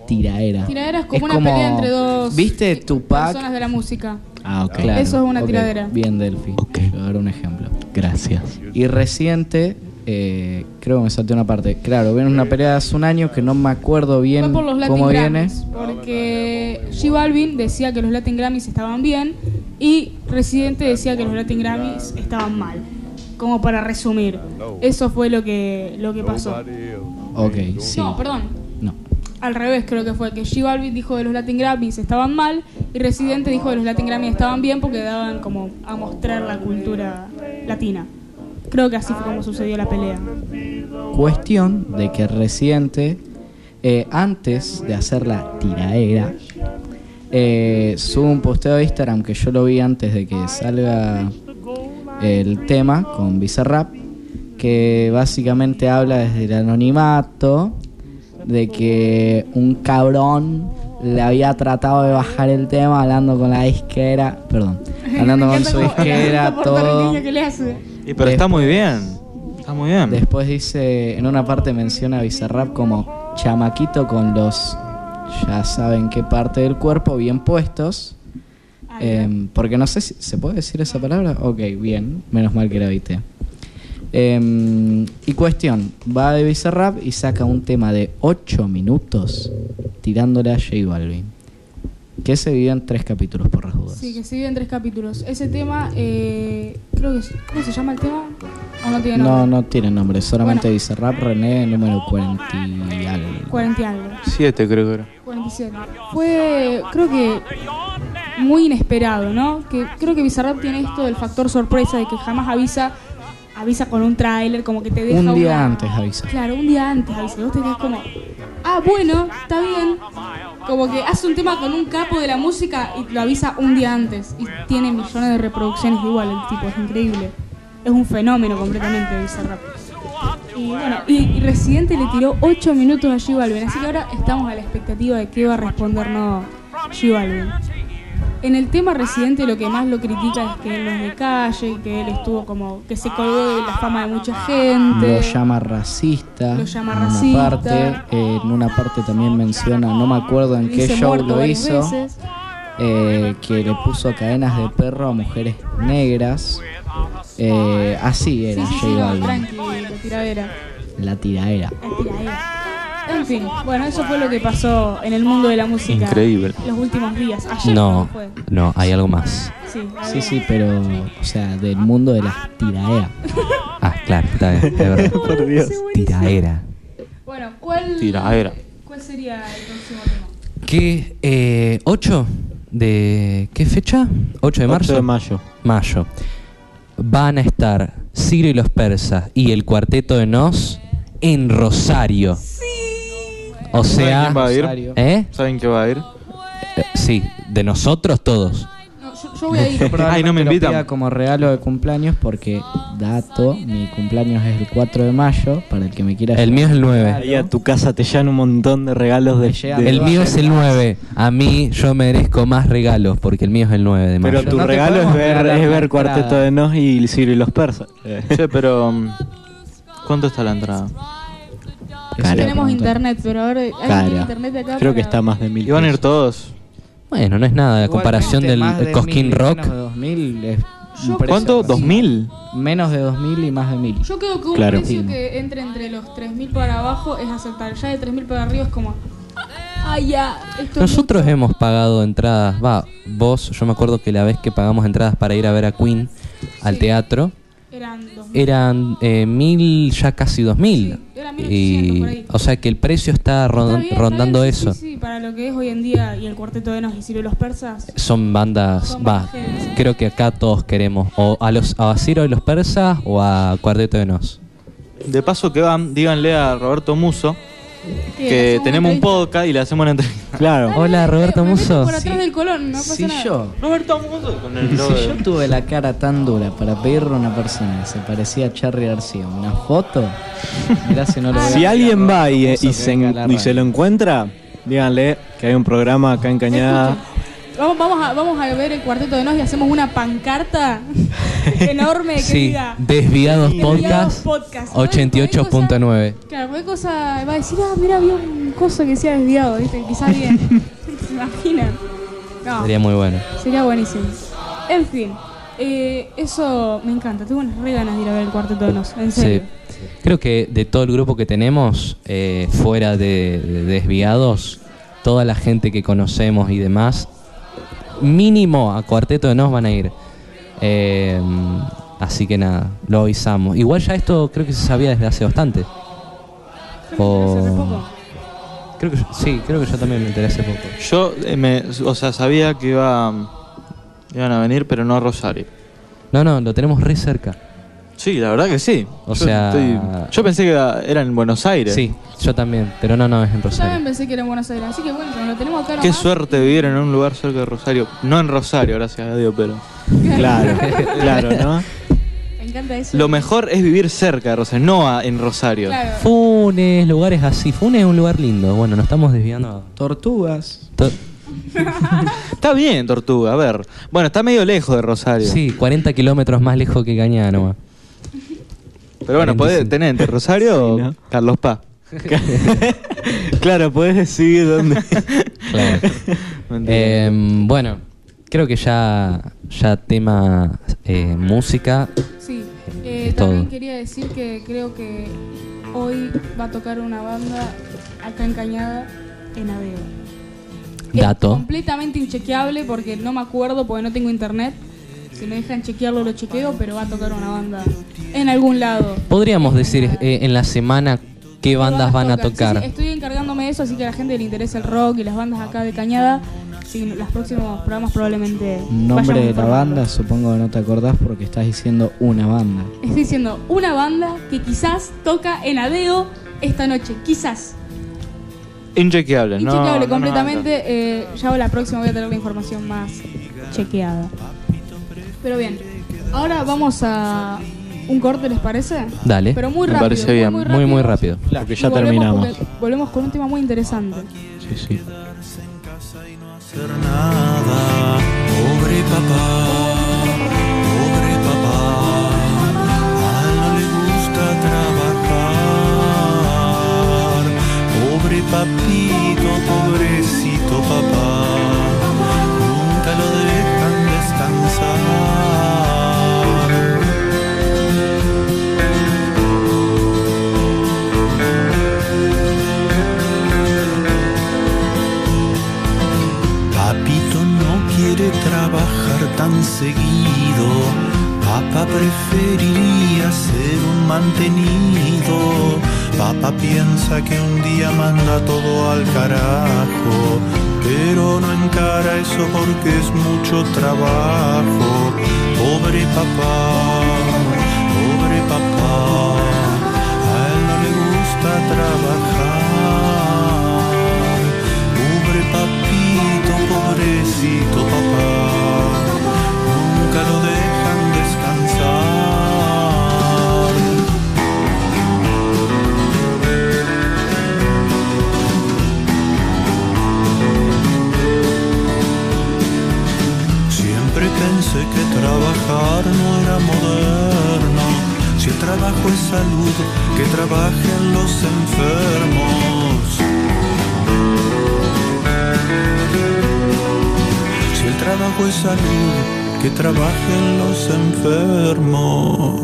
Tiraera. Tiraera es como una pelea entre dos ¿Viste Tupac? personas de la música. Ah, ok. Claro, Eso es una tiradera. Bien, Delphi. Ok. Voy a dar un ejemplo. Gracias. Y reciente, eh, creo que me salté una parte. Claro, viene una pelea de hace un año que no me acuerdo bien por los Latin cómo viene. Grammys, porque J Balvin decía que los Latin Grammys estaban bien y Residente decía que los Latin Grammys estaban mal. Como para resumir, eso fue lo que lo que pasó. Ok, sí. No, perdón. Al revés creo que fue que J Balvin dijo que los Latin Grammys estaban mal y Residente dijo que los Latin Grammys estaban bien porque daban como a mostrar la cultura latina. Creo que así fue como sucedió la pelea. Cuestión de que reciente, eh, antes de hacer la tiraera, eh, un posteo de Instagram que yo lo vi antes de que salga el tema con Bizarrap, que básicamente habla desde el anonimato de que un cabrón le había tratado de bajar el tema hablando con la disquera, perdón, hablando con su disquera, todo. puertorriqueño que le hace. Y pero está muy bien. Está muy bien. Después dice, en una parte menciona a Bizarrap como chamaquito con los, ya saben qué parte del cuerpo, bien puestos. Va. Em, porque no sé si, ¿se puede decir esa palabra? Ok, bien, menos mal que la evité. Em, y cuestión, va de Bizarrap y saca un tema de 8 minutos tirándole a J Balvin. Que se vivió en tres capítulos por las dudas. Sí, que se divide en tres capítulos. Ese tema, eh, creo que. es- ¿Cómo se llama el tema? ¿O no tiene No, nombre? no tiene nombre, solamente Bueno. Bizarrap René número 40 y algo. 40 y algo. Siete creo que era. 47. Fue, creo que, muy inesperado, ¿no? Que creo que Bizarrap tiene esto del factor sorpresa, de que jamás avisa, avisa con un tráiler, como que te deja Un día una- antes avisa. Claro, un día antes avisa. Vos te quedás como, ah, bueno, está bien. Como que hace un tema con un capo de la música y lo avisa un día antes. Y tiene millones de reproducciones igual, el tipo, es increíble. Es un fenómeno completamente Bizarrap. Y bueno, y, y Residente le tiró 8 minutos a J Balvin, así que ahora estamos a la expectativa de qué va a respondernos J Balvin. En el tema Residente lo que más lo critica es que él no es de calle, que él estuvo como, que se colgó de la fama de mucha gente. Lo llama racista. Lo llama en una racista. parte. eh, en una parte también menciona, no me acuerdo en qué show lo hizo, eh, que le puso cadenas de perro a mujeres negras. Eh, así era Sí, sí, J sí, no, Balvin. tranqui, la tiradera. La tiraera. La tiradera. En fin, bueno, eso fue lo que pasó en el mundo de la música. Increíble. Los últimos días. Ayer No, fue. no, hay algo más. Sí, Sí, sí, pero, o sea, del mundo de las tiraeras. Ah, claro, está bien, es verdad. Por Dios. Tiraera. Bueno, ¿cuál, Tiraera. ¿cuál sería el próximo tema? ¿Qué? Eh, ¿8 de qué fecha? ¿8 de marzo? 8 de mayo. Mayo. Van a estar Ciro y los persas y el cuarteto de Nos en Rosario. O ¿Saben sea, quién va a ir? Rosario. ¿eh? ¿Saben qué va a ir? Eh, Sí, de nosotros todos. No, yo, yo voy a ir. Ay, no me lo invitan. pida como regalo de cumpleaños porque, dato, mi cumpleaños es el 4 de mayo, para el que me quiera El mío es el 9. Ahí a tu casa te llegan un montón de regalos de, Me llegan de- El mío es el 9. A mí yo merezco más regalos porque el mío es el 9 de mayo. Pero tu no te regalo es podemos ver, regalar es ver entrada. Cuarteto de Nos y Ciro y los Persas. Eh, Che, pero. um, ¿Cuánto está la entrada? Cara. Tenemos internet, pero ahora hay Cara. internet de acá. Creo que para- está más de mil. ¿Y van a ir pesos. todos? Bueno, no es nada. A Igualmente, comparación del Cosquín 1000 y Rock. Menos de 2000 es un precio ¿Cuánto? así. ¿2000? Menos de 2000 y más de 1000. Yo creo que un Claro. precio que entre entre los 3.000 para abajo es aceptable. Ya de 3.000 para arriba es como. Ah, ya. Esto es Nosotros mucho". hemos pagado entradas. Va, vos, yo me acuerdo que la vez que pagamos entradas para ir a ver a Queen al Sí. teatro, Eran eran eh, mil, ya casi dos mil. Sí, eran 1800 por Y, ahí. o sea que el precio está ron- Está bien, está rondando bien, sí, eso. Sí, sí, para lo que es hoy en día y el cuarteto de Nos y Ciro y los persas. Son bandas, Son va, bandas creo que acá todos queremos o a los a Ciro y los persas o a Cuarteto de Nos. De paso que van, díganle a Roberto Muso Que tenemos un podcast y le hacemos una entrevista. Claro. Hola Roberto Muso. Por atrás del colón, no pasa si nada. yo, Roberto Muso con el logo si de- yo tuve la cara tan dura para pedirle a una persona que se parecía a Charlie García una foto, mirá si no lo voy a Si alguien va y, Muso se, que venga a la y se lo encuentra, díganle que hay un programa acá en Cañada. Vamos, vamos, a, vamos a ver el cuarteto de Nos y hacemos una pancarta enorme que Sí, diga Desviados Desviados Podcast Podcast. 88.9. Claro, cualquier cosa va a decir, ah, mira, había un coso que decía desviado, ¿viste? Quizás bien. ¿Se imaginan? No, Sería muy bueno. sería buenísimo. En fin, eh, eso me encanta. Tengo unas re ganas de ir a ver el cuarteto de Nos, en Sí. serio. Creo que de todo el grupo que tenemos, eh, fuera de, de desviados, toda la gente que conocemos y demás, mínimo a Cuarteto de Nos van a ir. Eh, así que nada, lo avisamos. Igual ya esto creo que se sabía desde hace bastante. O- Hace re poco. Creo que yo- sí, creo que yo también me enteré hace poco. Yo, eh, me, o sea, sabía que iba, iban a venir, pero no a Rosario. No, no, lo tenemos re cerca. Sí, la verdad que sí. O Yo sea- estoy- yo pensé que era era en Buenos Aires. Sí, yo también, pero no, no, es en Yo también Rosario. pensé que era en Buenos Aires, así que bueno, lo tenemos acá Qué nomás, suerte vivir en un lugar cerca de Rosario. No en Rosario, gracias a Dios, pero. Claro, claro, ¿no? Me encanta eso. Lo mejor es vivir cerca de Rosario, no a- en Rosario. Claro. Funes, lugares así. Funes es un lugar lindo. Bueno, nos estamos desviando. Tortugas. To- Está bien, Tortuga, a ver. Bueno, está medio lejos de Rosario. Sí, 40 kilómetros más lejos que Cañada nomás. Pero bueno, podés 45. tener entre Rosario Sí, o ¿no? Carlos Paz. claro, puedes decidir dónde. Claro. Eh, bueno, creo que ya, ya tema eh, música. Sí, eh, Es también todo. quería decir que creo que hoy va a tocar una banda acá en Cañada en Aveo. Es Dato. completamente inchequeable porque no me acuerdo porque no tengo internet. Si me dejan chequearlo lo chequeo, pero va a tocar una banda en algún lado. Podríamos decir eh, en la semana qué bandas van a tocar. Sí, sí, estoy encargándome de eso, así que a la gente le interesa el rock y las bandas acá de Cañada. Sí, los próximos programas probablemente. Nombre de la banda, supongo que no te acordás porque estás diciendo una banda. Estoy diciendo una banda que quizás toca en Adeo esta noche. Quizás. Inchequeable, ¿no? Inchequeable no completamente. eh, ya la próxima voy a tener la información más chequeada. Pero bien, ahora vamos a un corte, ¿les parece? Dale. Pero muy Me rápido. parece bien. Muy, muy rápido. Porque Y ya volvemos terminamos. porque volvemos con un tema muy interesante. Sí, sí. hacer nada. Pobre papá, pobre papá, a él no le gusta trabajar. Pobre papito, pobrecito papá, tan seguido. Papá preferiría ser un mantenido. Papá piensa que un día manda todo al carajo. Pero no encara eso porque es mucho trabajo. Pobre papá, pobre papá. A él no le gusta trabajar. Pobre papito, pobrecito pensé que trabajar no era moderno. Si el trabajo es salud, que trabajen los enfermos. Si el trabajo es salud, que trabajen los enfermos.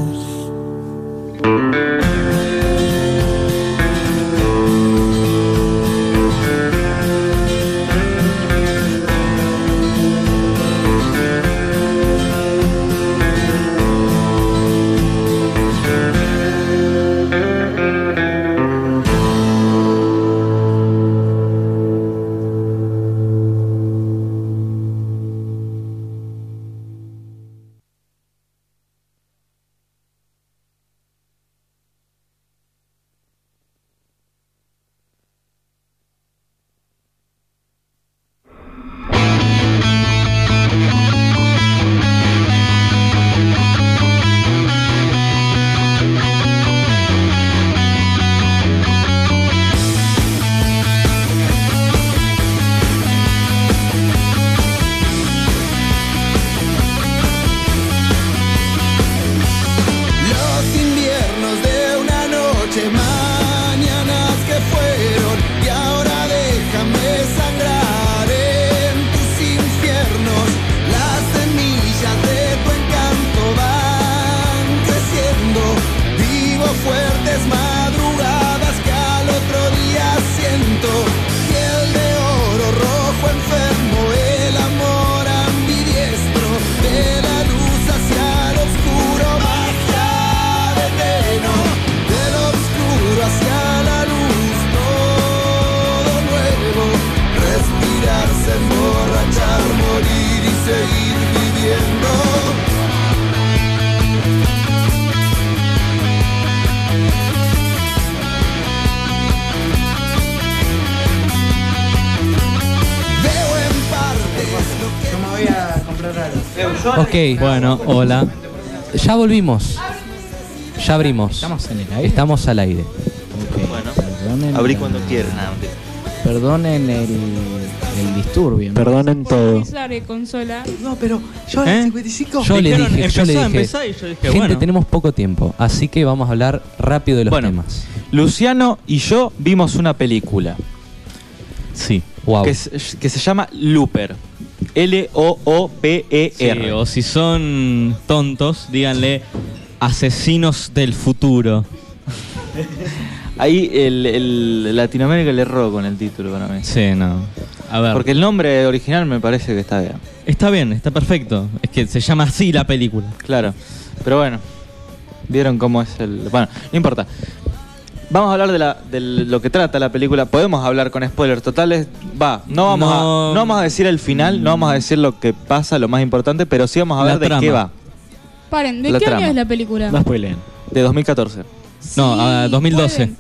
Ok, Bueno, hola. ya volvimos. Ya abrimos. ¿Estamos en el aire? Estamos al aire. Ok. Bueno, Perdonen abrí la- cuando quieras. Nada, mentira. Perdonen el, el disturbio. ¿no? Perdonen todo. de consola. No, pero yo ¿Eh? 55. Yo le Dijeron, dije, yo le empezá, dije, empezá, y yo dije, gente, bueno. tenemos poco tiempo, así que vamos a hablar rápido de los Bueno. temas. Luciano y yo vimos una película Sí, wow. que, se- que se llama Looper. L-O-O-P-E-R. Sí, o si son tontos, díganle asesinos del futuro. Ahí el, el Latinoamérica le erró con el título para mí. Sí, no. A ver, Porque el nombre original me parece que está bien. está bien, está perfecto. Es que se llama así la película. Claro. Pero bueno, vieron cómo es el. Bueno, no importa. Vamos a hablar de, la, de lo que trata la película. Podemos hablar con spoilers totales. Va, no vamos, No. A, no vamos a decir el final, no vamos a decir lo que pasa, lo más importante, pero sí vamos a La ver de trama. qué va. Paren, ¿de La qué trama. año es la película? No spoileen. De 2014. No, ah, 2012. Pueden,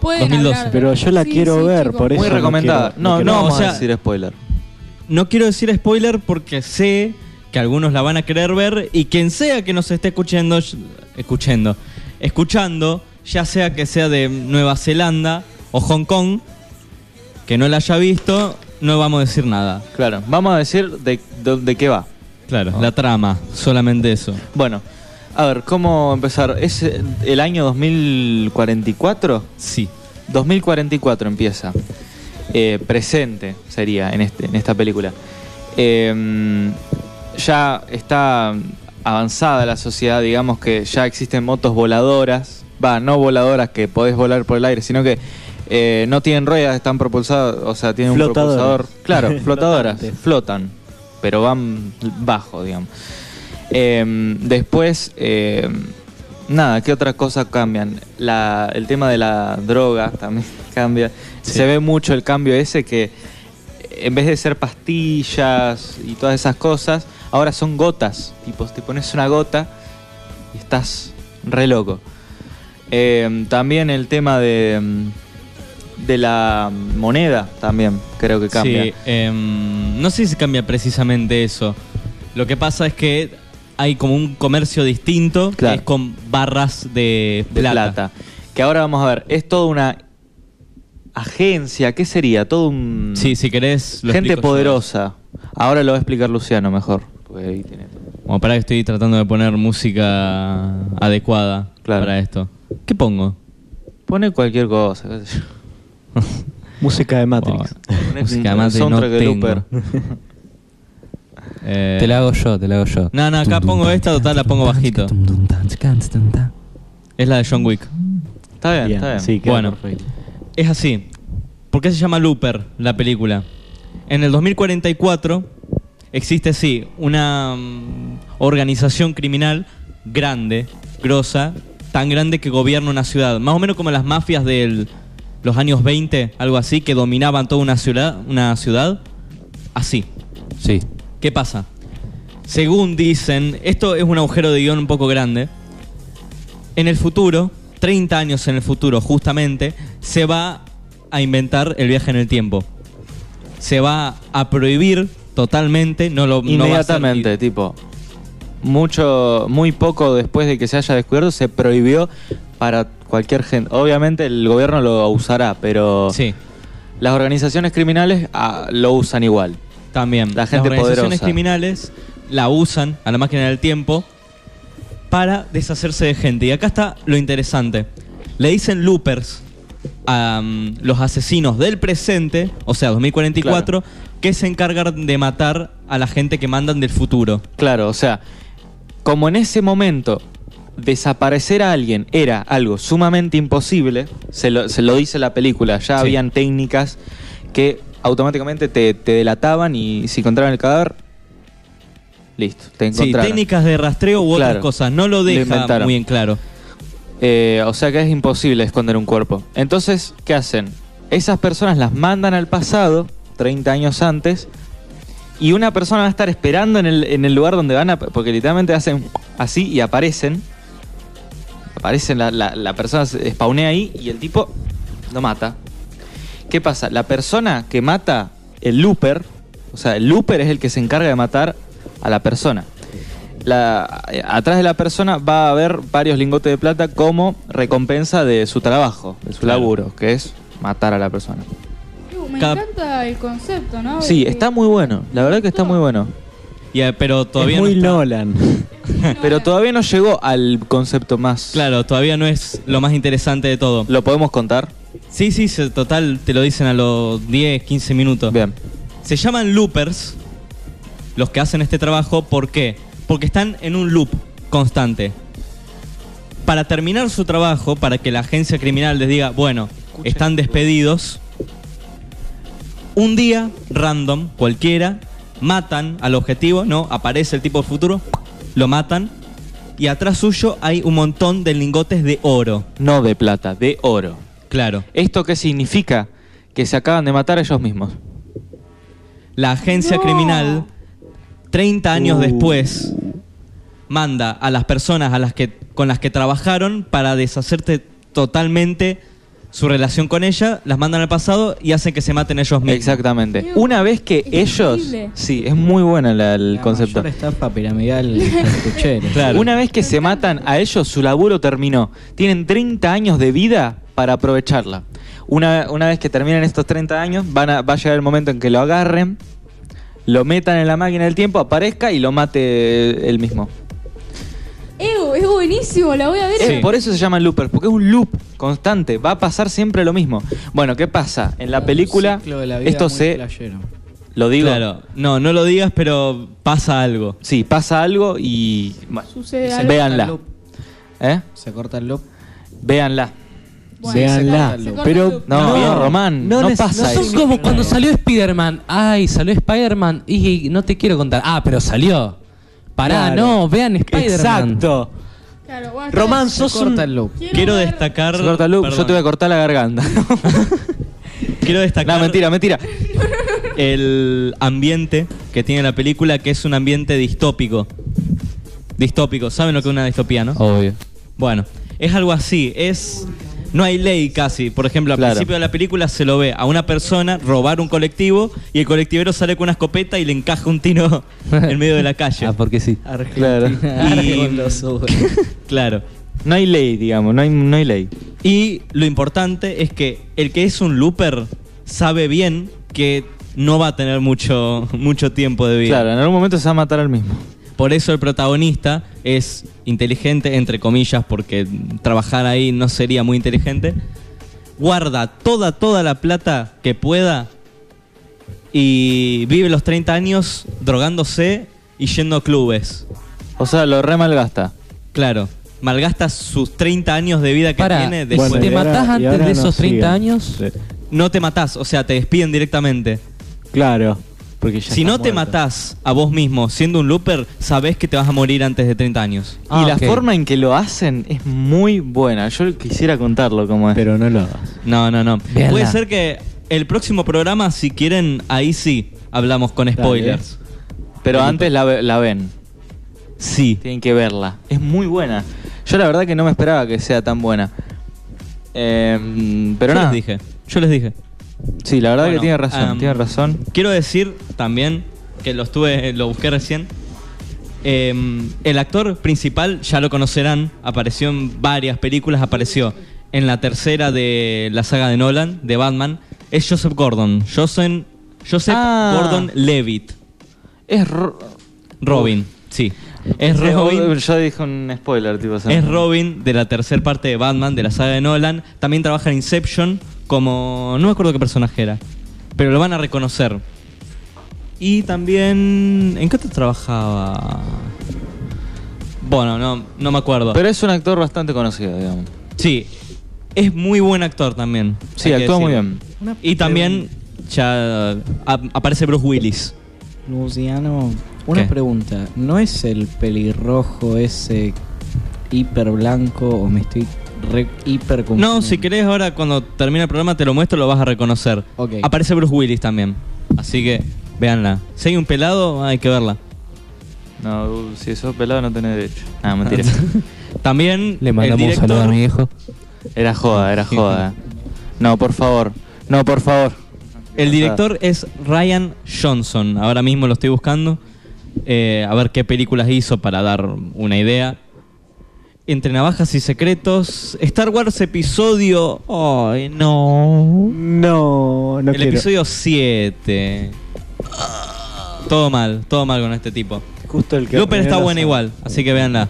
pueden 2012. hablar. Pero yo la Sí, quiero sí, ver, chicos. por eso. Muy no recomendada. quiero- no, no, quiero- vamos o sea- a decir spoiler. No quiero decir spoiler porque sé que algunos la van a querer ver y quien sea que nos esté escuchando, escuchando, escuchando, ya sea que sea de Nueva Zelanda o Hong Kong, que no la haya visto, no vamos a decir nada. Claro, vamos a decir de, de, de qué va. Claro, la trama, solamente eso. Bueno, a ver, ¿cómo empezar? ¿Es el año 2044? Sí. 2044 empieza. Eh, presente sería en, este, en esta película. Eh, ya está avanzada la sociedad, digamos que ya existen motos voladoras. Va, no voladoras que podés volar por el aire, sino que eh, no tienen ruedas, están propulsadas, o sea, tienen un propulsador. Claro, flotadoras, flotan, pero van bajo, digamos. Eh, después, eh, nada, ¿qué otras cosas cambian? La, el tema de la droga también cambia. Se ve mucho el cambio ese que en vez de ser pastillas y todas esas cosas, ahora son gotas. Tipo, te pones una gota y estás re loco. Eh, también el tema de, mm, de la moneda también creo que cambia. Sí, em, no sé si cambia precisamente eso. Lo que pasa es que hay como un comercio distinto Claro. que es con barras de de plata. Que ahora vamos a ver, es toda una agencia, ¿qué sería? Todo un... Sí, si querés. lo gente yo. poderosa. Ahora lo va a explicar Luciano mejor. porque ahí tiene todo. Como para que estoy tratando de poner música adecuada Claro. para esto. ¿Qué pongo? Pone cualquier cosa. qué sé yo. Música de Matrix. Música de no soundtrack de tengo. Looper. Eh, Te la hago yo, te la hago yo. No, no, acá pongo esta, total la pongo bajito. Es la de John Wick. Está bien, Bien, está bien. sí, Bueno. perfecto. Es así. ¿Por qué se llama Looper la película? En el 2044 existe, sí, una mm, organización criminal grande, grosa, tan grande que gobierna una ciudad. Más o menos como las mafias de los años 20, algo así, que dominaban toda una ciudad. Una ciudad así. Sí. ¿Qué pasa? Según dicen, esto es un agujero de guion un poco grande. En el futuro, 30 años en el futuro justamente, se va a inventar el viaje en el tiempo. Se va a prohibir totalmente, no lo no va a ser- Inmediatamente, tipo. Mucho, muy poco después de que se haya descubierto, se prohibió para cualquier gente. Obviamente el gobierno lo usará, pero Sí, las organizaciones criminales ah, lo usan igual. también. La gente Las organizaciones poderosa. criminales la usan a la máquina del tiempo para deshacerse de gente. Y acá está lo interesante. Le dicen loopers a mm, los asesinos del presente, o sea, 2044, que se encargan de matar a la gente que mandan del futuro. Claro, o sea, como en ese momento desaparecer a alguien era algo sumamente imposible, se lo, se lo dice la película, ya Sí. habían técnicas que automáticamente te, te delataban y si encontraban el cadáver, listo, te Sí, encontraron. técnicas de rastreo u otras cosas. No lo Lo deja inventaron. muy en claro. Eh, o sea que es imposible esconder un cuerpo. Entonces, ¿qué hacen? Esas personas las mandan al pasado, 30 años antes, y una persona va a estar esperando en el, en el lugar donde van a... Porque literalmente hacen así y aparecen. Aparecen, la, la- la persona se spawnea ahí y el tipo lo mata. ¿Qué pasa? La persona que mata el looper, o sea, el looper es el que se encarga de matar a la persona. la, eh, atrás de la persona va a haber varios lingotes de plata como recompensa de su trabajo, de su Claro. laburo, que es matar a la persona. Me Cada- encanta el concepto, ¿no? Sí, está muy bueno, la verdad que está muy bueno. Eh, pero todavía es muy no Nolan. Pero todavía no llegó al concepto más... Claro, todavía no es lo más interesante de todo. ¿Lo podemos contar? Sí, sí, total, te lo dicen a los 10, 15 minutos. Bien. Se llaman loopers los que hacen este trabajo. ¿Por qué? Porque están en un loop constante. Para terminar su trabajo, para que la agencia criminal les diga, bueno, están despedidos, un día, random, cualquiera, matan al objetivo, ¿no? Aparece el tipo del futuro, lo matan, y atrás suyo hay un montón de lingotes de oro. No de plata, de oro. Claro. ¿Esto qué significa? Que se acaban de matar a ellos mismos. La agencia No. criminal, 30 años Uh. después, manda a las personas a las que, con las que trabajaron para deshacerte totalmente su relación con ella, las mandan al pasado y hacen que se maten ellos mismos. Exactamente. Dios, Una vez que ellos... increíble. Sí, es muy buena la- el La concepto. mayor estafa piramidal cartuchera. Claro. Una vez que se matan a ellos, su laburo terminó. Tienen 30 años de vida para aprovecharla. Una, una vez que terminan estos 30 años, van a, va a llegar el momento en que lo agarren, lo metan en la máquina del tiempo, aparezca y lo mate él mismo. Es buenísimo, la voy a ver. Sí. Por eso se llaman loopers, porque es un loop constante, va a pasar siempre lo mismo. Bueno, ¿qué pasa? En la película, la vida esto se... playero. Lo digo. Claro. No, no lo digas, pero pasa algo. Sí, pasa algo y... bueno, Sucede Se algo. véanla. corta el loop. ¿Eh? Se corta el loop. Véanla. Bueno, Véanla. Pero. No, No, bien, Román, no, no pasa no eso. Son como cuando salió Spider-Man. Ay, salió Spider-Man y no te quiero contar. Ah, pero salió. Pará, Claro. no, vean Spider-Man. Exacto. Claro, bueno, Román, sos un... corta el loop. Quiero ver- destacar. Se corta el loop, yo perdón. te voy a cortar la garganta. Quiero destacar. no, mentira, mentira. el ambiente que tiene la película, que es un ambiente distópico. Distópico, ¿saben lo que es una distopía, no? Obvio. Bueno, es algo así, es... No hay ley casi. Por ejemplo, al Claro. principio de la película se lo ve a una persona robar un colectivo y el colectivero sale con una escopeta y le encaja un tiro en medio de la calle. Ah, porque sí. Claro. Y-. Claro. No hay ley, digamos, no hay, no hay ley. Y lo importante es que el que es un looper sabe bien que no va a tener mucho, mucho tiempo de vida. Claro, en algún momento se va a matar al mismo. Por eso el protagonista es inteligente, entre comillas, porque trabajar ahí no sería muy inteligente. Guarda toda, toda la plata que pueda y vive los 30 años drogándose y yendo a clubes. O sea, lo re malgasta. Claro, malgasta sus 30 años de vida que Para, tiene después. Bueno, ¿te ahora- matás antes de esos 30 siguen. años? Sí. No te matás, o sea, te despiden directamente. Claro. Porque ya Si no te matás a vos mismo siendo un looper, sabés que te vas a morir antes de 30 años. Ah, y la forma en que lo hacen es muy buena. Yo quisiera contarlo como es. Pero no lo hagas. No, no, no. Véanla. Puede ser que el próximo programa, si quieren, ahí sí hablamos con spoilers. Pero antes la ven. Sí. Tienen que verla. Es muy buena. Yo la verdad que no me esperaba que sea tan buena. Eh, pero Yo nada. les dije. Yo les dije. Sí, la verdad Bueno, que tiene razón. tiene razón. Quiero decir también que lo estuve, lo busqué recién. Eh, el actor principal, ya lo conocerán, apareció en varias películas, apareció en la tercera de la saga de Nolan, de Batman, es Joseph Gordon. Joseph, Joseph Ah. Gordon Levitt. Es. ro- Robin, sí. Es Eh, Robin. Yo dije un spoiler, tipo. Es Robin de la tercera parte de Batman, de la saga de Nolan. También trabaja en Inception como... No me acuerdo qué personaje era. Pero lo van a reconocer. Y también... ¿En qué otro trabajaba? Bueno, no, no me acuerdo. Pero es un actor bastante conocido, digamos. sí, es muy buen actor también. Sí, actúa muy bien. Y también ya a- aparece Bruce Willis. Luciano, una ¿Qué? pregunta. ¿No es el pelirrojo ese hiper blanco o me estoy re hiper No, si querés ahora cuando termine el programa te lo muestro, lo vas a reconocer. Ok. Aparece Bruce Willis también. Así que véanla. Si hay un pelado, hay que verla. No, si sos pelado no tenés derecho. Ah, mentira. También Le mandamos un saludo a mi viejo. era joda, era joda. No, por favor. No, por favor. el director es Ryan Johnson. Ahora mismo lo estoy buscando. eh, a ver qué películas hizo para dar una idea. Entre Navajas y Secretos, Star Wars episodio... ¡Ay, no! No, no El quiero. episodio 7. Todo mal, todo mal con este tipo. Justo el que Looper está buena igual, así que véanla.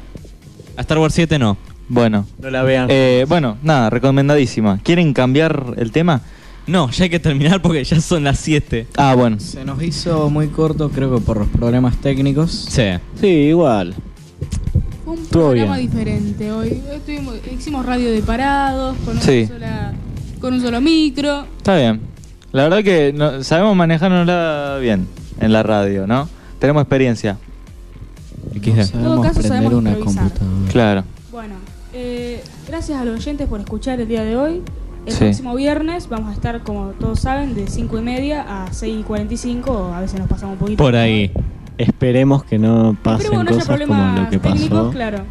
A Star Wars 7 no. Bueno, No la vean. eh, bueno, nada, recomendadísima. ¿Quieren cambiar el tema? No, ya hay que terminar porque ya son las 7. Ah, bueno. Se nos hizo muy corto, creo que por los problemas técnicos. Sí. Sí, igual. Un programa bien. diferente hoy. Estuvimos- hicimos radio de parados, con, una Sí. sola- con un solo micro. Está bien. La verdad que no- sabemos manejarnosla bien en la radio, ¿no? Tenemos experiencia. No XD. sabemos caso, prender sabemos una improvisar. computadora. Claro. Bueno, eh, gracias a los oyentes por escuchar el día de hoy. El Sí. próximo viernes vamos a estar, como todos saben, de 5 y media a 6 y 45, o a veces nos pasamos un poquito. Por ahí. Esperemos que no pasen no haya cosas como problemas lo que técnicos, pasó. claro.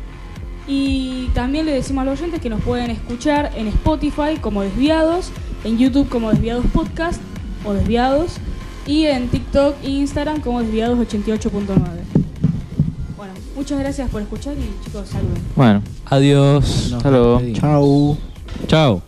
Y también le decimos a los oyentes que nos pueden escuchar en Spotify como Desviados, en YouTube como Desviados Podcast o Desviados, y en TikTok e Instagram como Desviados88.9. Bueno, muchas gracias por escuchar y chicos, saluden. Bueno, Adiós. Hasta luego. Chau. Chao.